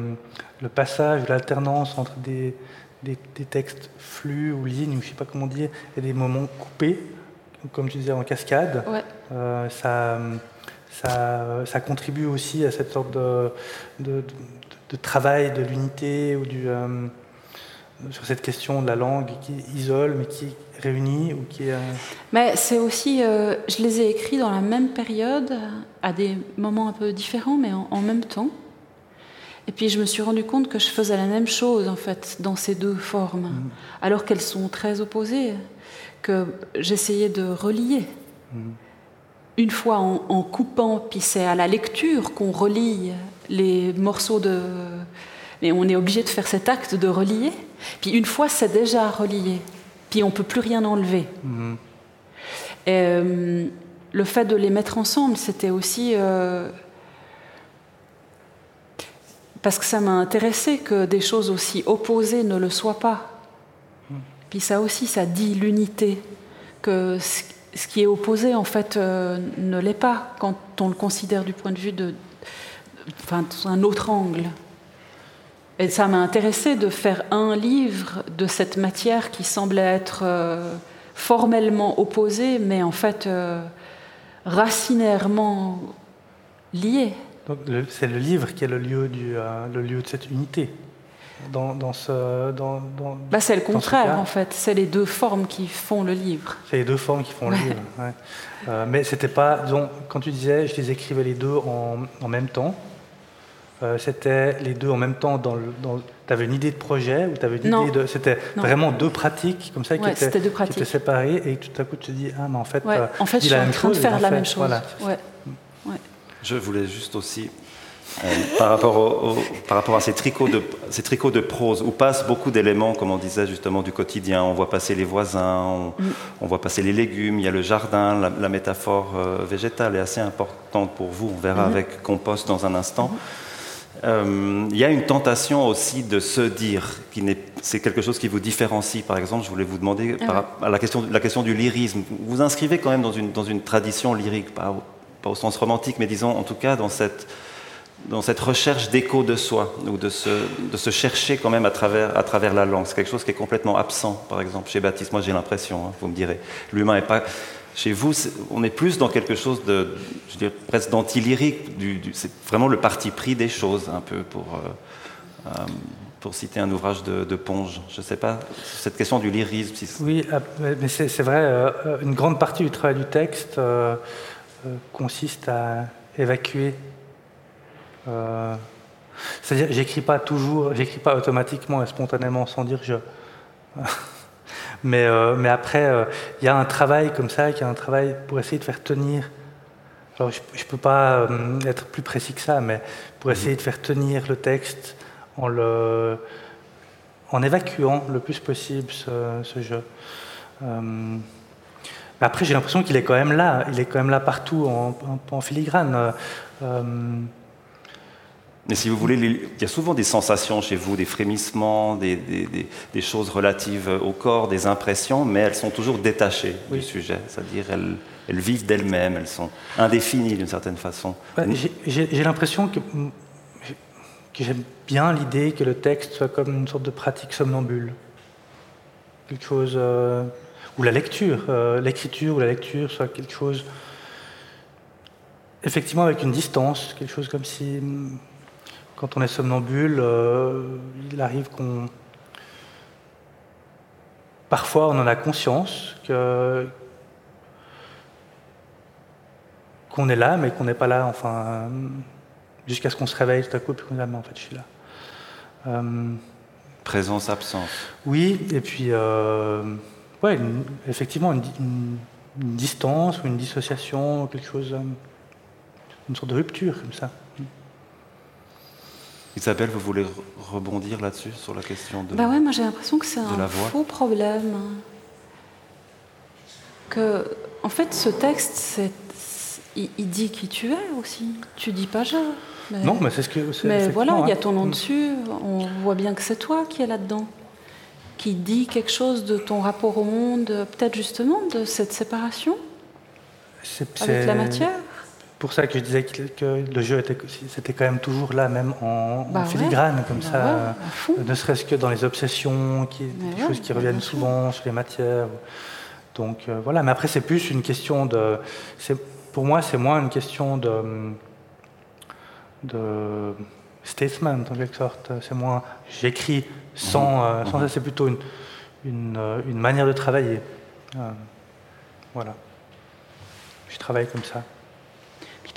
le passage, l'alternance entre des, des, textes flux ou lignes, ou je ne sais pas comment dire, et des moments coupés, comme tu disais en cascade, euh, ça, ça, ça, contribue aussi à cette sorte de, de, de travail de l'unité ou du sur cette question de la langue qui isole mais qui réunit ou qui. Mais c'est aussi, euh, je les ai écrits dans la même période, à des moments un peu différents, mais en, même temps. Et puis je me suis rendu compte que je faisais la même chose en fait dans ces deux formes, mm. alors qu'elles sont très opposées, que j'essayais de relier. Mm. Une fois en, en coupant, puis c'est à la lecture qu'on relie les morceaux de. Mais on est obligé de faire cet acte de relier. Puis une fois, c'est déjà relié. Puis on ne peut plus rien enlever. Mhm. Euh, le fait de les mettre ensemble, c'était aussi... Euh, parce que ça m'a intéressé que des choses aussi opposées ne le soient pas. Mhm. Puis ça aussi, ça dit l'unité, que ce qui est opposé, en fait, euh, ne l'est pas quand on le considère du point de vue de... Enfin, un autre angle. Et ça m'a intéressé de faire un livre de cette matière qui semblait être euh, formellement opposés, mais en fait euh, racinairement. Donc c'est le livre qui est le lieu, du, euh, le lieu de cette unité dans, dans ce, dans, bah, C'est le contraire, en fait. C'est les deux formes qui font le livre. C'est les deux formes qui font le livre, ouais. Mais c'était pas... Disons, quand tu disais, je les écrivais les deux en, en même temps, euh, c'était les deux en même temps dans le... tu avais une idée de projet ou tu avais une idée de... C'était vraiment deux pratiques comme ça qui, étaient, qui, étaient, séparées et tout à coup tu te dis, ah mais en fait... Euh, en fait, je suis en train de faire la même chose. Voilà. Je voulais juste aussi euh, par, rapport par rapport à ces tricots, de, ces tricots de prose, où passent beaucoup d'éléments, comme on disait justement, du quotidien. On voit passer les voisins, on, voit passer les légumes, il y a le jardin, la, métaphore euh, végétale est assez importante pour vous. On verra mhm. avec compost dans un instant. Euh, il y a une tentation aussi de se dire, qui c'est quelque chose qui vous différencie. Par exemple, je voulais vous demander ah à la question, la question du lyrisme. Vous vous inscrivez quand même dans une, dans une tradition lyrique, pas pas au sens romantique, mais disons en tout cas dans cette dans cette recherche d'écho de soi, ou de se, de se, chercher quand même à travers, à travers la langue. C'est quelque chose qui est complètement absent, par exemple, chez Baptiste. Moi, j'ai l'impression, hein, vous me direz. L'humain n'est pas. Chez vous, on est plus dans quelque chose de, je dirais, presque d'anti-lyrique. C'est vraiment le parti pris des choses, un peu, pour, euh, euh, pour citer un ouvrage de, Ponge. Je ne sais pas, cette question du lyrisme. Oui, ah, mais c'est, vrai, euh, une grande partie du travail du texte consiste à évacuer c'est-à-dire, j'écris pas toujours, j'écris pas automatiquement et spontanément sans dire je. [laughs] mais, euh, mais après, euh, il y a un travail comme ça, qui a un travail pour essayer de faire tenir. Alors, je, ne peux pas être plus précis que ça, mais pour essayer de faire tenir le texte en le, en évacuant le plus possible ce, jeu. après, j'ai l'impression qu'il est quand même là. Il est quand même là partout en, en filigrane. Mais si vous voulez, il y a souvent des sensations chez vous, des frémissements, des, des, choses relatives au corps, des impressions, mais elles sont toujours détachées du sujet. C'est-à-dire elles, elles vivent d'elles-mêmes, elles sont indéfinies d'une certaine façon. J'ai l'impression que, que j'aime bien l'idée que le texte soit comme une sorte de pratique somnambule. Quelque chose. Euh, ou la lecture, euh, l'écriture ou la lecture soit quelque chose. Effectivement, avec une distance, quelque chose comme si quand on est somnambule, euh, il arrive qu'on. Parfois, on en a conscience que qu'on est là, mais qu'on n'est pas là, enfin, jusqu'à ce qu'on se réveille tout à coup, puis qu'on dit ah, mais en fait, je suis là. Euh, Présence, absence. Oui, et puis, euh, ouais, effectivement, une, distance ou une dissociation, quelque chose, une sorte de rupture comme ça. Isabelle, vous voulez rebondir là-dessus, sur la question de. Bah ouais, moi j'ai l'impression que c'est un faux problème. Que, en fait, ce texte, il, dit qui tu es aussi. Tu dis pas je. non, mais c'est ce que. Mais voilà, il y a ton nom dessus. On voit bien que c'est toi qui es là-dedans, qui dit quelque chose de ton rapport au monde, peut-être justement de cette séparation avec la matière pour ça que je disais que, le jeu était, c'était quand même toujours là, même en, bah filigrane, comme bah ça, ne serait-ce que dans les obsessions, qui, des choses qui reviennent souvent sur les matières. Donc euh, voilà, mais après c'est plus une question de, pour moi c'est moins une question de, de statement en quelque sorte. C'est moins, j'écris sans, euh, sans ça, c'est plutôt une, une, une, manière de travailler. Euh, voilà, je travaille comme ça.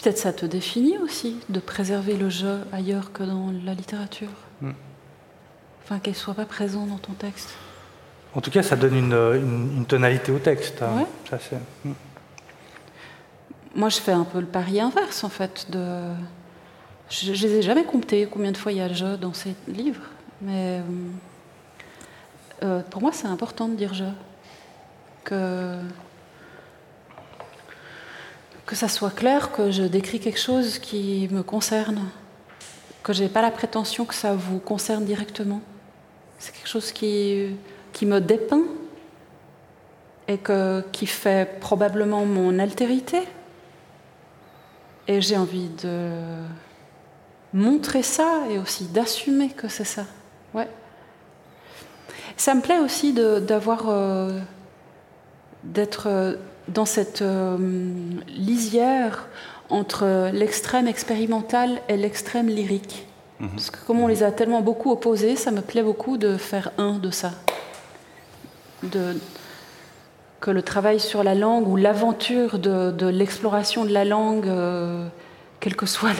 Peut-être ça te définit aussi de préserver le jeu ailleurs que dans la littérature. Hmm. Enfin, qu'elle soit pas présente dans ton texte. En tout cas, ça donne une, tonalité au texte. Hein. Ça, hmm. Moi, je fais un peu le pari inverse, en fait. De... Je ne les ai jamais comptés combien de fois il y a le jeu dans ces livres. Mais euh, pour moi, c'est important de dire je. Que que ça soit clair que je décris quelque chose qui me concerne, que je n'ai pas la prétention que ça vous concerne directement. C'est quelque chose qui, qui me dépeint et que, qui fait probablement mon altérité. Et j'ai envie de montrer ça et aussi d'assumer que c'est ça. Ouais. Ça me plaît aussi d'avoir euh, d'être dans cette lisière entre l'extrême expérimental et l'extrême lyrique. Mhm. Parce que comme on les a tellement beaucoup opposés, ça me plaît beaucoup de faire un de ça. De, que le travail sur la langue ou l'aventure de, l'exploration de la langue, euh, quelles que soient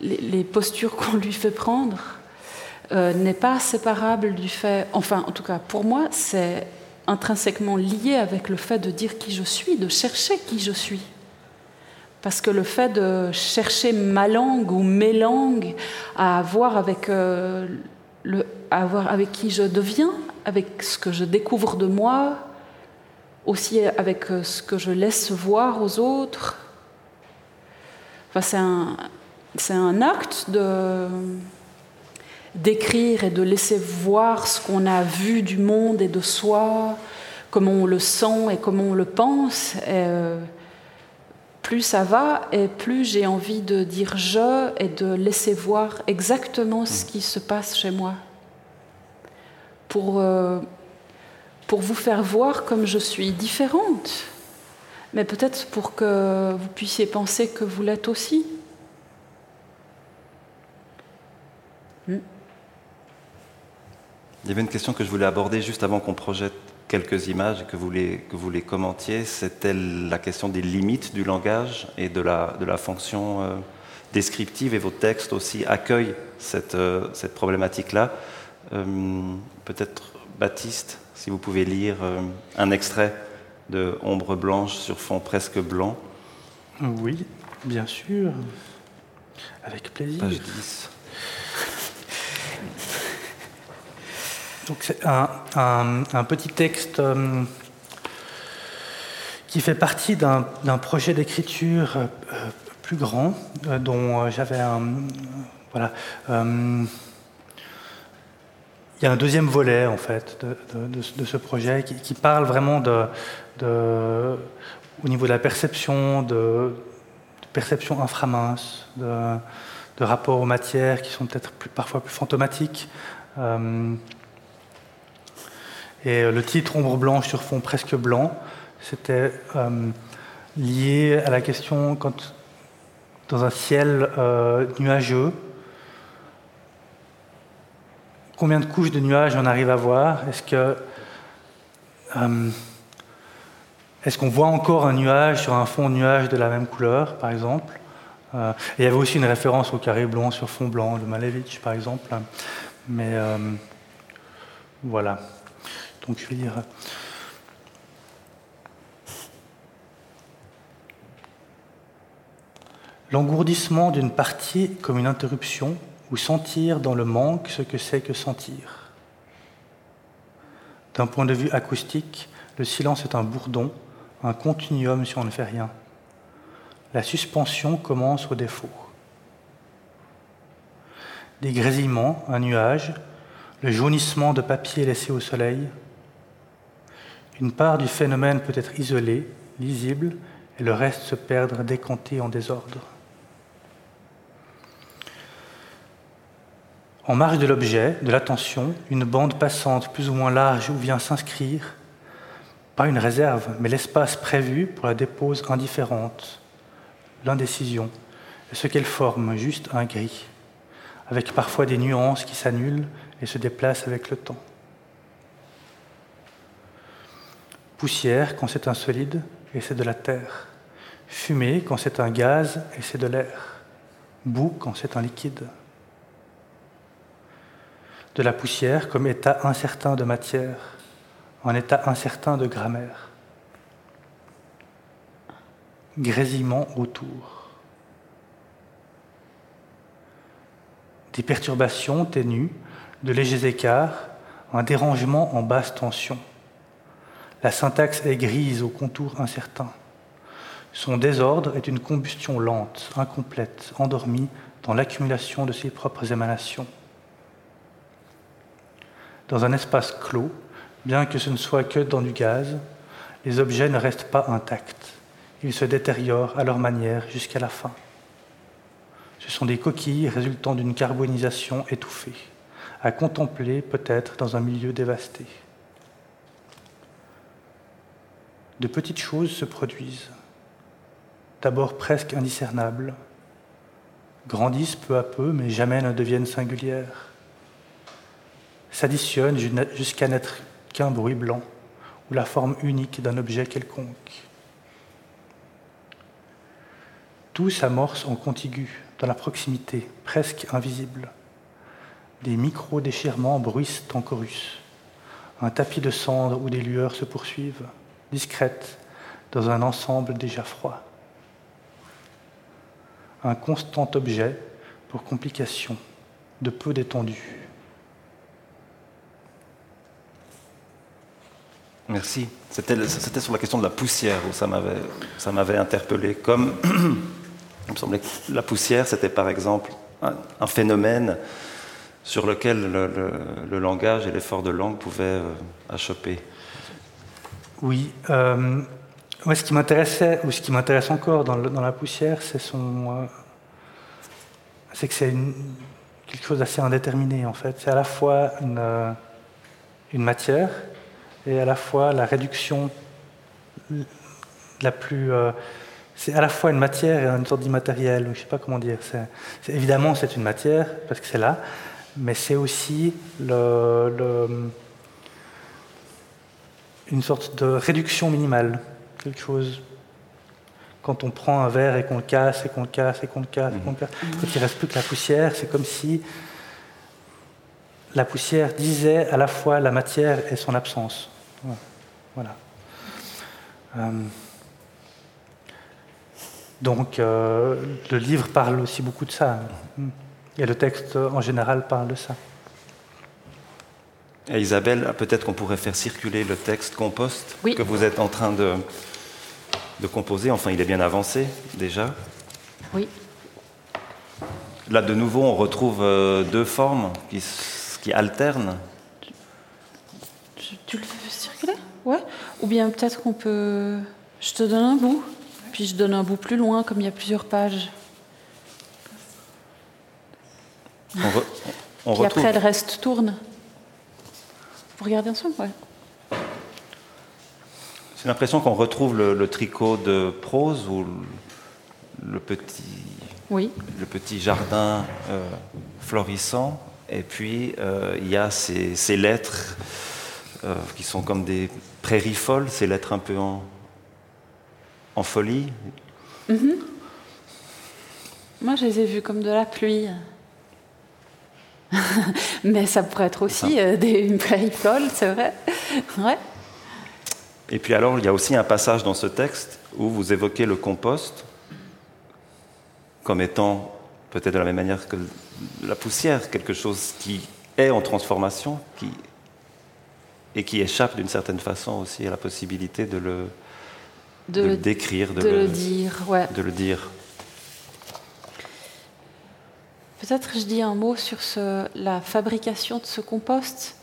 les, postures qu'on lui fait prendre, euh, n'est pas séparable du fait, enfin en tout cas pour moi, c'est intrinsèquement lié avec le fait de dire qui je suis, de chercher qui je suis. Parce que le fait de chercher ma langue ou mes langues à voir avec, euh, avec qui je deviens, avec ce que je découvre de moi, aussi avec euh, ce que je laisse voir aux autres. Enfin, c'est un, c'est un acte de d'écrire et de laisser voir ce qu'on a vu du monde et de soi, comment on le sent et comment on le pense. Et, euh, plus ça va et plus j'ai envie de dire je et de laisser voir exactement ce qui se passe chez moi. Pour, euh, pour vous faire voir comme je suis différente, mais peut-être pour que vous puissiez penser que vous l'êtes aussi. Il y avait une question que je voulais aborder juste avant qu'on projette quelques images et que vous les, que vous les commentiez. C'était la question des limites du langage et de la, de la fonction euh, descriptive. Et vos textes aussi accueillent cette, euh, cette problématique-là. Euh, peut-être Baptiste, si vous pouvez lire un extrait de Ombre blanche sur fond presque blanc. Oui, bien sûr. Avec plaisir. Page 10. Donc c'est un, petit texte euh, qui fait partie d'un projet d'écriture euh, plus grand euh, dont j'avais un voilà. il y a un deuxième volet en fait de, ce projet qui, parle vraiment de, au niveau de la perception, de, perception inframince, de, rapports aux matières qui sont peut-être parfois plus fantomatiques. Et euh, le titre Ombre blanche sur fond presque blanc, c'était euh, lié à la question quand dans un ciel euh, nuageux, combien de couches de nuages on arrive à voir? Est-ce que est-ce qu'on voit encore un nuage sur un fond nuage de la même couleur, par exemple? Il y avait aussi une référence au carré blanc sur fond blanc de Malevich, par exemple. Mais voilà. Donc je vais dire. L'engourdissement d'une partie comme une interruption ou sentir dans le manque ce que c'est que sentir. D'un point de vue acoustique, le silence est un bourdon, un continuum si on ne fait rien. La suspension commence au défaut. Des grésillements, un nuage, le jaunissement de papier laissé au soleil, une part du phénomène peut être isolée, lisible, et le reste se perdre décanté en désordre. En marge de l'objet, de l'attention, une bande passante plus ou moins large où vient s'inscrire, pas une réserve, mais l'espace prévu pour la dépose indifférente, l'indécision, ce qu'elle forme, juste un gris, avec parfois des nuances qui s'annulent et se déplacent avec le temps. Poussière quand c'est un solide et c'est de la terre. Fumée quand c'est un gaz et c'est de l'air. Boue quand c'est un liquide. De la poussière comme état incertain de matière, en état incertain de grammaire. Grésillement autour. Des perturbations ténues, de légers écarts, un dérangement en basse tension la syntaxe est grise, aux contours incertains. Son désordre est une combustion lente, incomplète, endormie dans l'accumulation de ses propres émanations. Dans un espace clos, bien que ce ne soit que dans du gaz, les objets ne restent pas intacts. Ils se détériorent à leur manière jusqu'à la fin. Ce sont des coquilles résultant d'une carbonisation étouffée, à contempler peut-être dans un milieu dévasté. De petites choses se produisent, d'abord presque indiscernables, grandissent peu à peu, mais jamais ne deviennent singulières, s'additionnent jusqu'à n'être qu'un bruit blanc ou la forme unique d'un objet quelconque. Tout s'amorce en contigu, dans la proximité, presque invisible. Des micro-déchirements bruissent en chorus. Un tapis de cendres où des lueurs se poursuivent, discrètes, dans un ensemble déjà froid. Un constant objet pour complication, de peu d'étendue. Merci. C'était sur la question de la poussière où ça m'avait interpellé. Comme [coughs] il me semblait que la poussière, c'était par exemple un, phénomène sur lequel le, langage et l'effort de langue pouvaient euh, achoper. Oui. Euh, moi, ce qui m'intéressait, ou ce qui m'intéresse encore dans, la poussière, c'est. Euh, que c'est quelque chose d'assez indéterminé, en fait. C'est à la fois une, une matière et à la fois la réduction la plus. Euh, c'est à la fois une matière et une sorte d'immatériel, je ne sais pas comment dire. Évidemment, c'est une matière, parce que c'est là, mais c'est aussi le, une sorte de réduction minimale, quelque chose. Quand on prend un verre et qu'on le casse, et qu'on le casse, et qu'on le casse, et qu'on le casse, quand il ne reste plus que la poussière, c'est comme si la poussière disait à la fois la matière et son absence. Voilà. Euh, donc euh, le livre parle aussi beaucoup de ça. Et le texte en général parle de ça. Et Isabelle, peut-être qu'on pourrait faire circuler le texte compost que vous êtes en train de, de composer. Enfin, il est bien avancé déjà. Oui. Là, de nouveau, on retrouve euh, deux formes qui, qui alternent. Tu, tu le fais circuler? Ouais. Ou bien peut-être qu'on peut. Je te donne un bout, puis je donne un bout plus loin, comme il y a plusieurs pages. On, puis après, le reste tourne. Vous regardez ensemble Ouais. J'ai l'impression qu'on retrouve le, tricot de prose ou le, petit, oui. le petit jardin euh, florissant. Et puis, euh, il y a ces, lettres euh, qui sont comme des prairies folles, ces lettres un peu en, en folie. Mhm. Moi, je les ai vues comme de la pluie. [laughs] Mais ça pourrait être aussi euh, des, une prairie folle, c'est vrai. Ouais. Et puis alors, il y a aussi un passage dans ce texte où vous évoquez le compost comme étant, peut-être de la même manière que la poussière, quelque chose qui est en transformation, qui et qui échappe d'une certaine façon aussi à la possibilité de le, de, décrire, de, le, dire. Ouais. De le dire. Peut-être je dis un mot sur la fabrication de ce compost.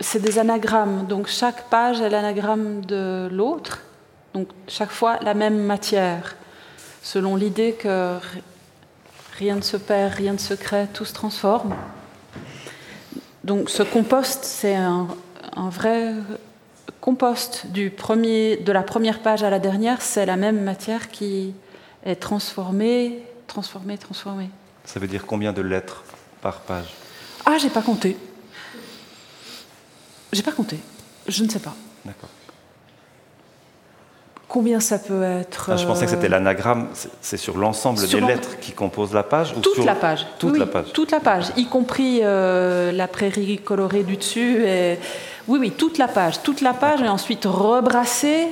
C'est des anagrammes, donc chaque page est l'anagramme de l'autre, donc chaque fois la même matière, selon l'idée que rien ne se perd, rien ne se crée, tout se transforme. Donc ce compost, c'est un, vrai compost du premier, de la première page à la dernière, c'est la même matière qui est transformée, transformée, transformée. Ça veut dire combien de lettres par page Ah, j'ai pas compté. J'ai pas compté. Je ne sais pas. D'accord. Combien ça peut être ah, Je pensais que c'était euh, l'anagramme, c'est sur l'ensemble des lettres qui composent la page ou Toute la page. Toute la page. Toute la page, y compris euh, la prairie colorée du dessus. Et... Oui, oui, toute la page. Toute la page est ensuite rebrassée.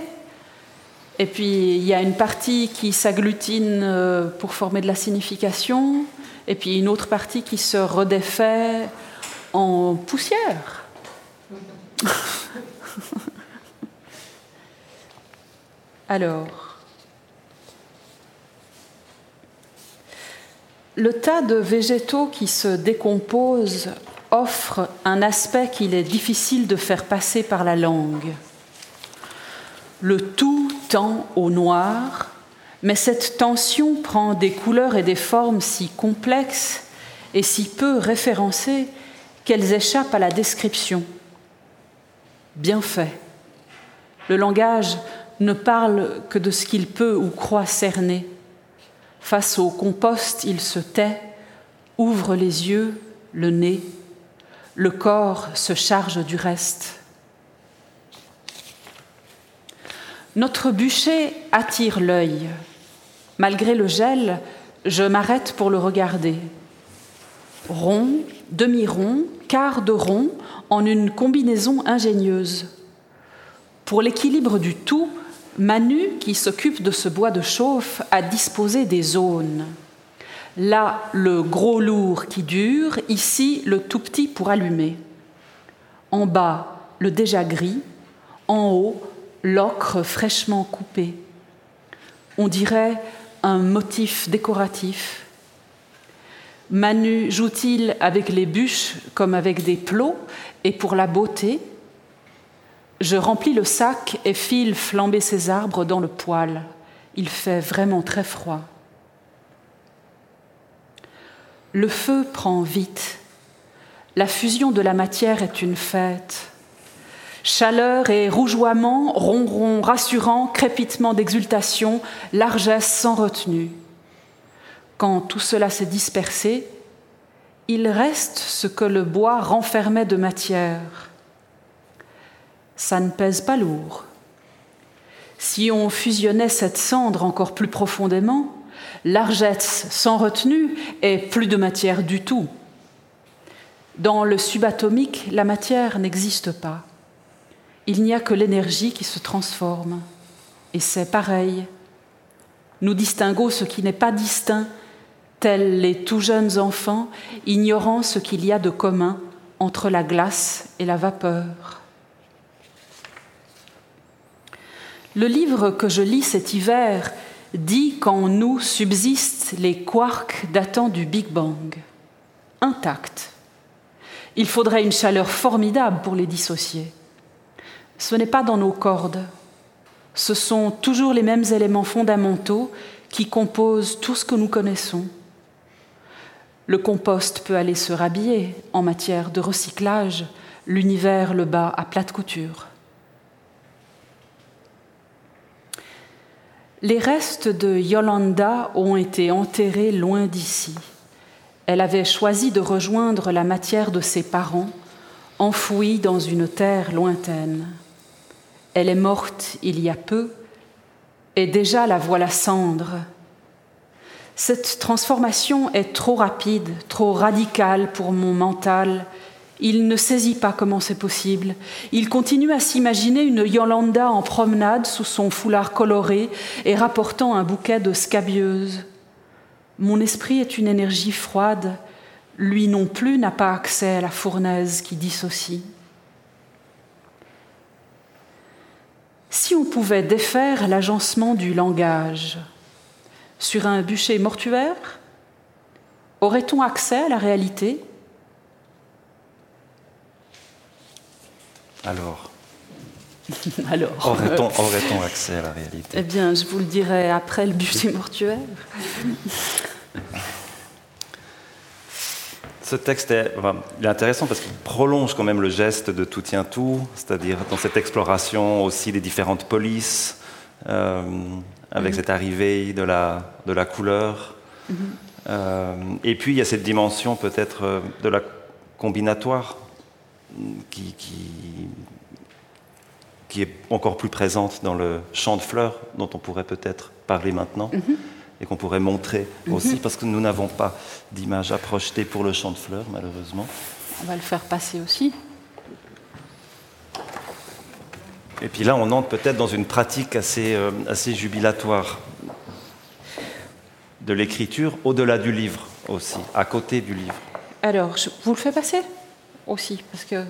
Et puis il y a une partie qui s'agglutine euh, pour former de la signification. Et puis une autre partie qui se redéfait en poussière. [laughs] Alors, le tas de végétaux qui se décomposent offre un aspect qu'il est difficile de faire passer par la langue. Le tout tend au noir, mais cette tension prend des couleurs et des formes si complexes et si peu référencées qu'elles échappent à la description. Bien fait Le langage ne parle que de ce qu'il peut ou croit cerner. Face au compost, il se tait, ouvre les yeux, le nez. Le corps se charge du reste. Notre bûcher attire l'œil. Malgré le gel, je m'arrête pour le regarder. Rond, demi-rond, quart de rond, en une combinaison ingénieuse. Pour l'équilibre du tout, Manu, qui s'occupe de ce bois de chauffe, a disposé des zones. Là, le gros lourd qui dure, ici, le tout petit pour allumer. En bas, le déjà gris, en haut, l'ocre fraîchement coupé. On dirait un motif décoratif. Manu joue-t-il avec les bûches comme avec des plots et pour la beauté? Je remplis le sac et file flamber ces arbres dans le poêle. Il fait vraiment très froid. Le feu prend vite. La fusion de la matière est une fête. Chaleur et rougeoiement, ronron rassurant, crépitement d'exultation, largesse sans retenue. Quand tout cela s'est dispersé, il reste ce que le bois renfermait de matière. Ça ne pèse pas lourd. Si on fusionnait cette cendre encore plus profondément, largesse sans retenue et plus de matière du tout. Dans le subatomique, la matière n'existe pas il n'y a que l'énergie qui se transforme. Et c'est pareil. Nous distinguons ce qui n'est pas distinct, tels les tout jeunes enfants, ignorant ce qu'il y a de commun entre la glace et la vapeur. Le livre que je lis cet hiver dit qu'en nous subsistent les quarks datant du Big Bang, intacts. Il faudrait une chaleur formidable pour les dissocier. Ce n'est pas dans nos cordes. Ce sont toujours les mêmes éléments fondamentaux qui composent tout ce que nous connaissons. Le compost peut aller se rhabiller en matière de recyclage, l'univers le bat à plate couture. Les restes de Yolanda ont été enterrés loin d'ici. Elle avait choisi de rejoindre la matière de ses parents, enfouie dans une terre lointaine. Elle est morte il y a peu, et déjà la voilà cendre. Cette transformation est trop rapide, trop radicale pour mon mental. Il ne saisit pas comment c'est possible. Il continue à s'imaginer une Yolanda en promenade sous son foulard coloré et rapportant un bouquet de scabieuses. Mon esprit est une énergie froide. Lui non plus n'a pas accès à la fournaise qui dissocie. Si on pouvait défaire l'agencement du langage. Sur un bûcher mortuaire, aurait-on accès à la réalité? Alors [laughs] Alors. Aurait-on accès à la réalité? Eh bien, je vous le dirai après le bûcher mortuaire. [laughs] Ce texte est, intéressant parce qu'il prolonge quand même le geste de tout tient tout, c'est-à-dire dans cette exploration aussi des différentes polices, euh, avec mhm. cette arrivée de la, de la couleur. Mhm. Euh, et puis il y a cette dimension peut-être euh, de la combinatoire qui, qui, est encore plus présente dans le champ de fleurs dont on pourrait peut-être parler maintenant. Mhm et qu'on pourrait montrer mhm. aussi, parce que nous n'avons pas d'image à projeter pour le champ de fleurs, malheureusement. On va le faire passer aussi. Et puis là, on entre peut-être dans une pratique assez, euh, assez jubilatoire de l'écriture, au-delà du livre aussi, à côté du livre. Alors, je vous le fais passer aussi, parce que...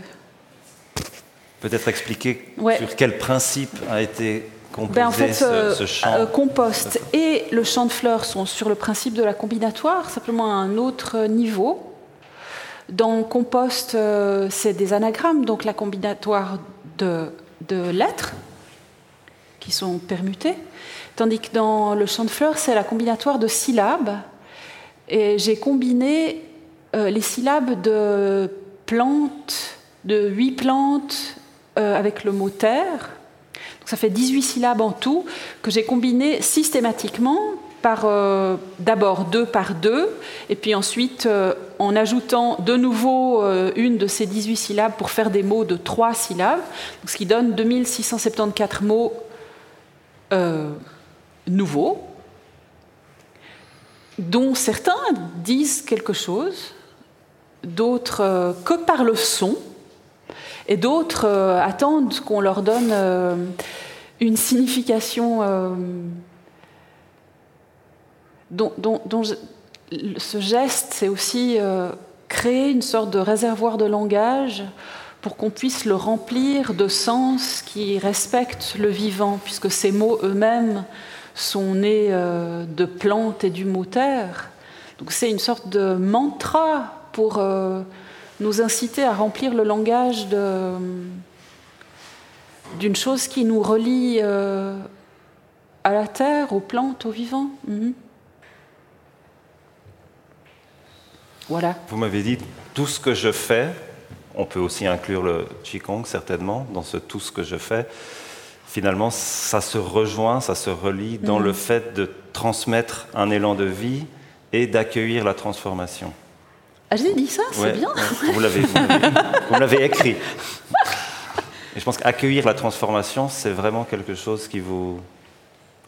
Peut-être expliquer sur quel principe a été ben, en fait, euh, euh, compost et le champ de fleurs sont sur le principe de la combinatoire, simplement à un autre niveau. Dans compost, euh, c'est des anagrammes, donc la combinatoire de, de, lettres qui sont permutées, tandis que dans le champ de fleurs, c'est la combinatoire de syllabes. Et j'ai combiné les syllabes de plantes, de huit plantes avec le mot terre ça fait 18 syllabes en tout que j'ai combinées systématiquement par euh, d'abord deux par deux, et puis ensuite euh, en ajoutant de nouveau euh, une de ces 18 syllabes pour faire des mots de trois syllabes, ce qui donne 2674 mots nouveaux, dont certains disent quelque chose, d'autres que par le son, et d'autres attendent qu'on leur donne une signification dont, ce geste, c'est aussi euh, créer une sorte de réservoir de langage pour qu'on puisse le remplir de sens qui respectent le vivant, puisque ces mots eux-mêmes sont nés euh, de plantes et du mot terre. Donc c'est une sorte de mantra pour euh, nous inciter à remplir le langage d'une chose qui nous relie à la terre, aux plantes, aux vivants. Mhm. Vous m'avez dit tout ce que je fais, on peut aussi inclure le Qigong certainement dans ce tout ce que je fais. Finalement, ça se rejoint, ça se relie dans mm. le fait de transmettre un élan de vie et d'accueillir la transformation. Ah, j'ai dit ça, c'est bien. vous l'avez écrit. Et je pense qu'accueillir la transformation, c'est vraiment quelque chose qui vous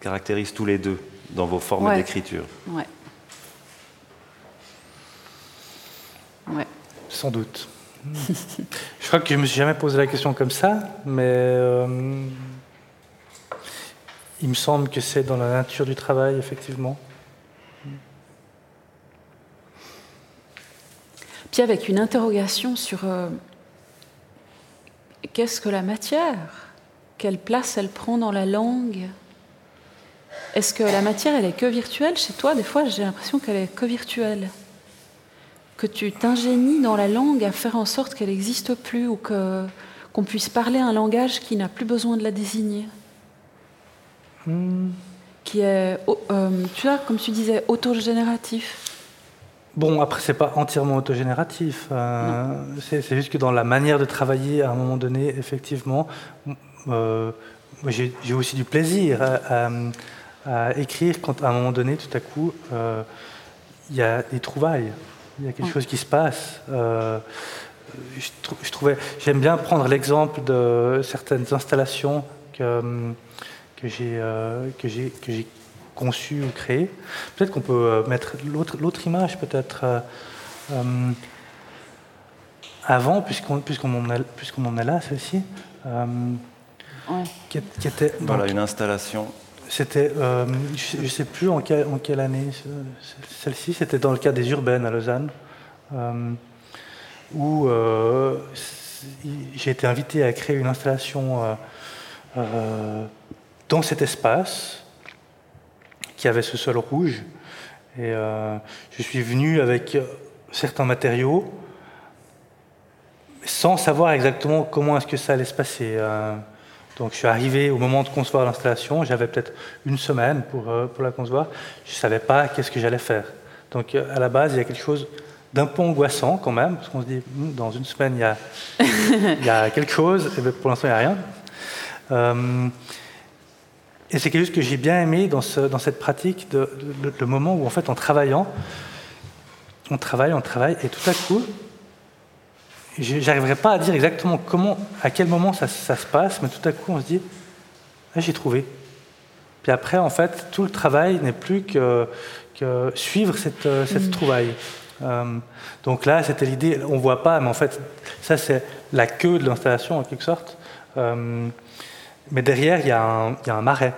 caractérise tous les deux dans vos formes d'écriture. Ouais. Sans doute. je crois que je ne me suis jamais posé la question comme ça, mais euh, il me semble que c'est dans la nature du travail, effectivement. Puis avec une interrogation sur euh, qu'est-ce que la matière? Quelle place elle prend dans la langue? Est-ce que la matière, elle est que virtuelle? Chez toi, des fois, j'ai l'impression qu'elle est que virtuelle. Que tu t'ingénies dans la langue à faire en sorte qu'elle n'existe plus ou que, qu'on puisse parler un langage qui n'a plus besoin de la désigner. Hmm. Qui est, euh, tu vois, comme tu disais, autogénératif Bon, après, c'est pas entièrement autogénératif. Euh, c'est, juste que dans la manière de travailler, à un moment donné, effectivement, euh, j'ai, aussi du plaisir à, à, écrire quand, à un moment donné, tout à coup, il y a des trouvailles il y a quelque chose qui se passe. Euh, je, trouvais, j'aime bien prendre l'exemple de certaines installations que, que j'ai euh, conçues ou créées. Peut-être qu'on peut euh, mettre l'autre l'autre image peut-être avant, puisqu'on puisqu'on en, puisqu'on en est là, celle-ci. Qui, était, voilà, une installation c'était, euh, je ne sais plus en, quelle année, celle-ci, c'était dans le cadre des urbaines à Lausanne, euh, où euh, j'ai été invité à créer une installation dans cet espace qui avait ce sol rouge. Et je suis venu avec certains matériaux sans savoir exactement comment est-ce que ça allait se passer. Donc je suis arrivé au moment de concevoir l'installation, j'avais peut-être une semaine pour, euh, pour la concevoir, je ne savais pas qu'est-ce que j'allais faire. Donc euh, à la base, il y a quelque chose d'un peu angoissant quand même, parce qu'on se dit, hmm, dans une semaine, il y a, [laughs] il y a quelque chose, et pour l'instant, il n'y a rien. Et c'est quelque chose que j'ai bien aimé dans, ce, dans cette pratique, de, le moment où en fait en travaillant, on travaille, on travaille, et tout à coup, J'arriverai pas à dire exactement comment, à quel moment ça, se passe, mais tout à coup on se dit, ah, j'ai trouvé. Puis après, en fait, tout le travail n'est plus que, que, suivre cette, euh, cette mm. trouvaille. Euh, donc là, c'était l'idée, on ne voit pas, mais en fait, ça c'est la queue de l'installation en quelque sorte. Euh, mais derrière, il y, y, a un marais.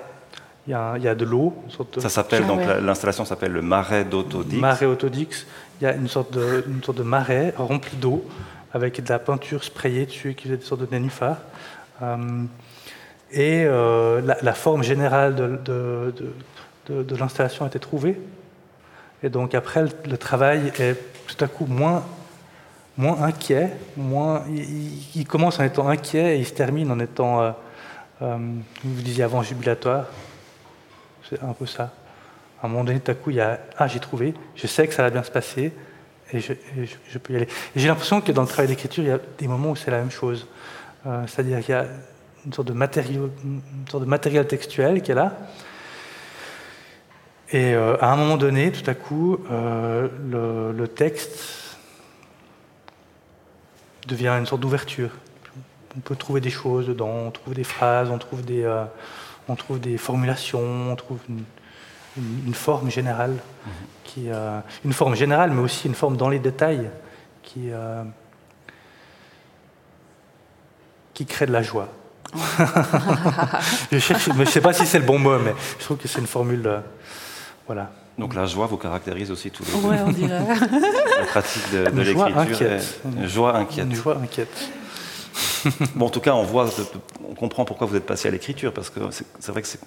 Il y, a, y a de l'eau. Ça s'appelle, donc l'installation s'appelle le marais d'Autodix. Marais Autodix. Il y a une sorte de, une sorte de marais rempli d'eau avec de la peinture sprayée dessus qui faisait des sortes de nénuphars. Euh, et euh, la, forme générale de, de, l'installation a été trouvée. Et donc après, le, travail est tout à coup moins, moins inquiet. Moins, il, commence en étant inquiet et il se termine en étant, euh, vous disiez avant, jubilatoire. C'est un peu ça. À un moment donné, tout à coup, il y a Ah, j'ai trouvé, je sais que ça va bien se passer, et je, peux y aller. J'ai l'impression que dans le travail d'écriture, il y a des moments où c'est la même chose. Euh, c'est-à-dire qu'il y a une sorte de matériel textuel qui est là. Et euh, à un moment donné, tout à coup, euh, le, texte devient une sorte d'ouverture. On peut trouver des choses dedans, on trouve des phrases, on trouve des, on trouve des formulations, on trouve une, forme générale, qui, une forme générale, mais aussi une forme dans les détails qui, qui crée de la joie. [laughs] je ne sais pas si c'est le bon mot, mais je trouve que c'est une formule. Voilà. Donc la joie vous caractérise aussi tous les Ouais, on dirait. La pratique de, l'écriture. Une joie inquiète. Une joie inquiète. Bon, en tout cas, on voit, on comprend pourquoi vous êtes passé à l'écriture, parce que c'est vrai que c'est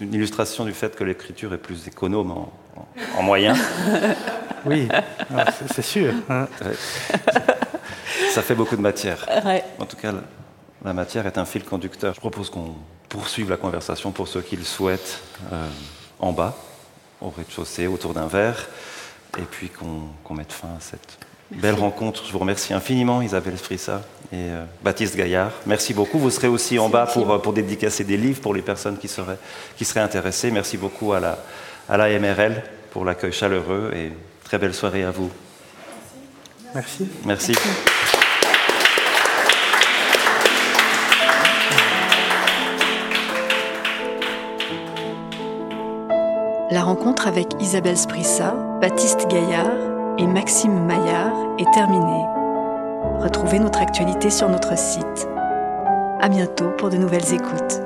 une illustration du fait que l'écriture est plus économe en, en, moyens. [laughs] Oui, ah, c'est sûr. Hein. Ça fait beaucoup de matière. En tout cas, la matière est un fil conducteur. Je propose qu'on poursuive la conversation pour ceux qui le souhaitent euh, en bas au rez-de-chaussée autour d'un verre, et puis qu'on mette fin à cette belle rencontre. Je vous remercie infiniment, Isabelle Frissa et euh, Baptiste Gaillard. Merci beaucoup. Vous serez aussi en bas pour, pour dédicacer des livres pour les personnes qui seraient, qui seraient intéressées. Merci beaucoup à la, à la MRL pour l'accueil chaleureux et très belle soirée à vous. Merci. Merci. La rencontre avec Isabelle Sprissa, Baptiste Gaillard et Maxime Maillard est terminée. Retrouvez notre actualité sur notre site. À bientôt pour de nouvelles écoutes.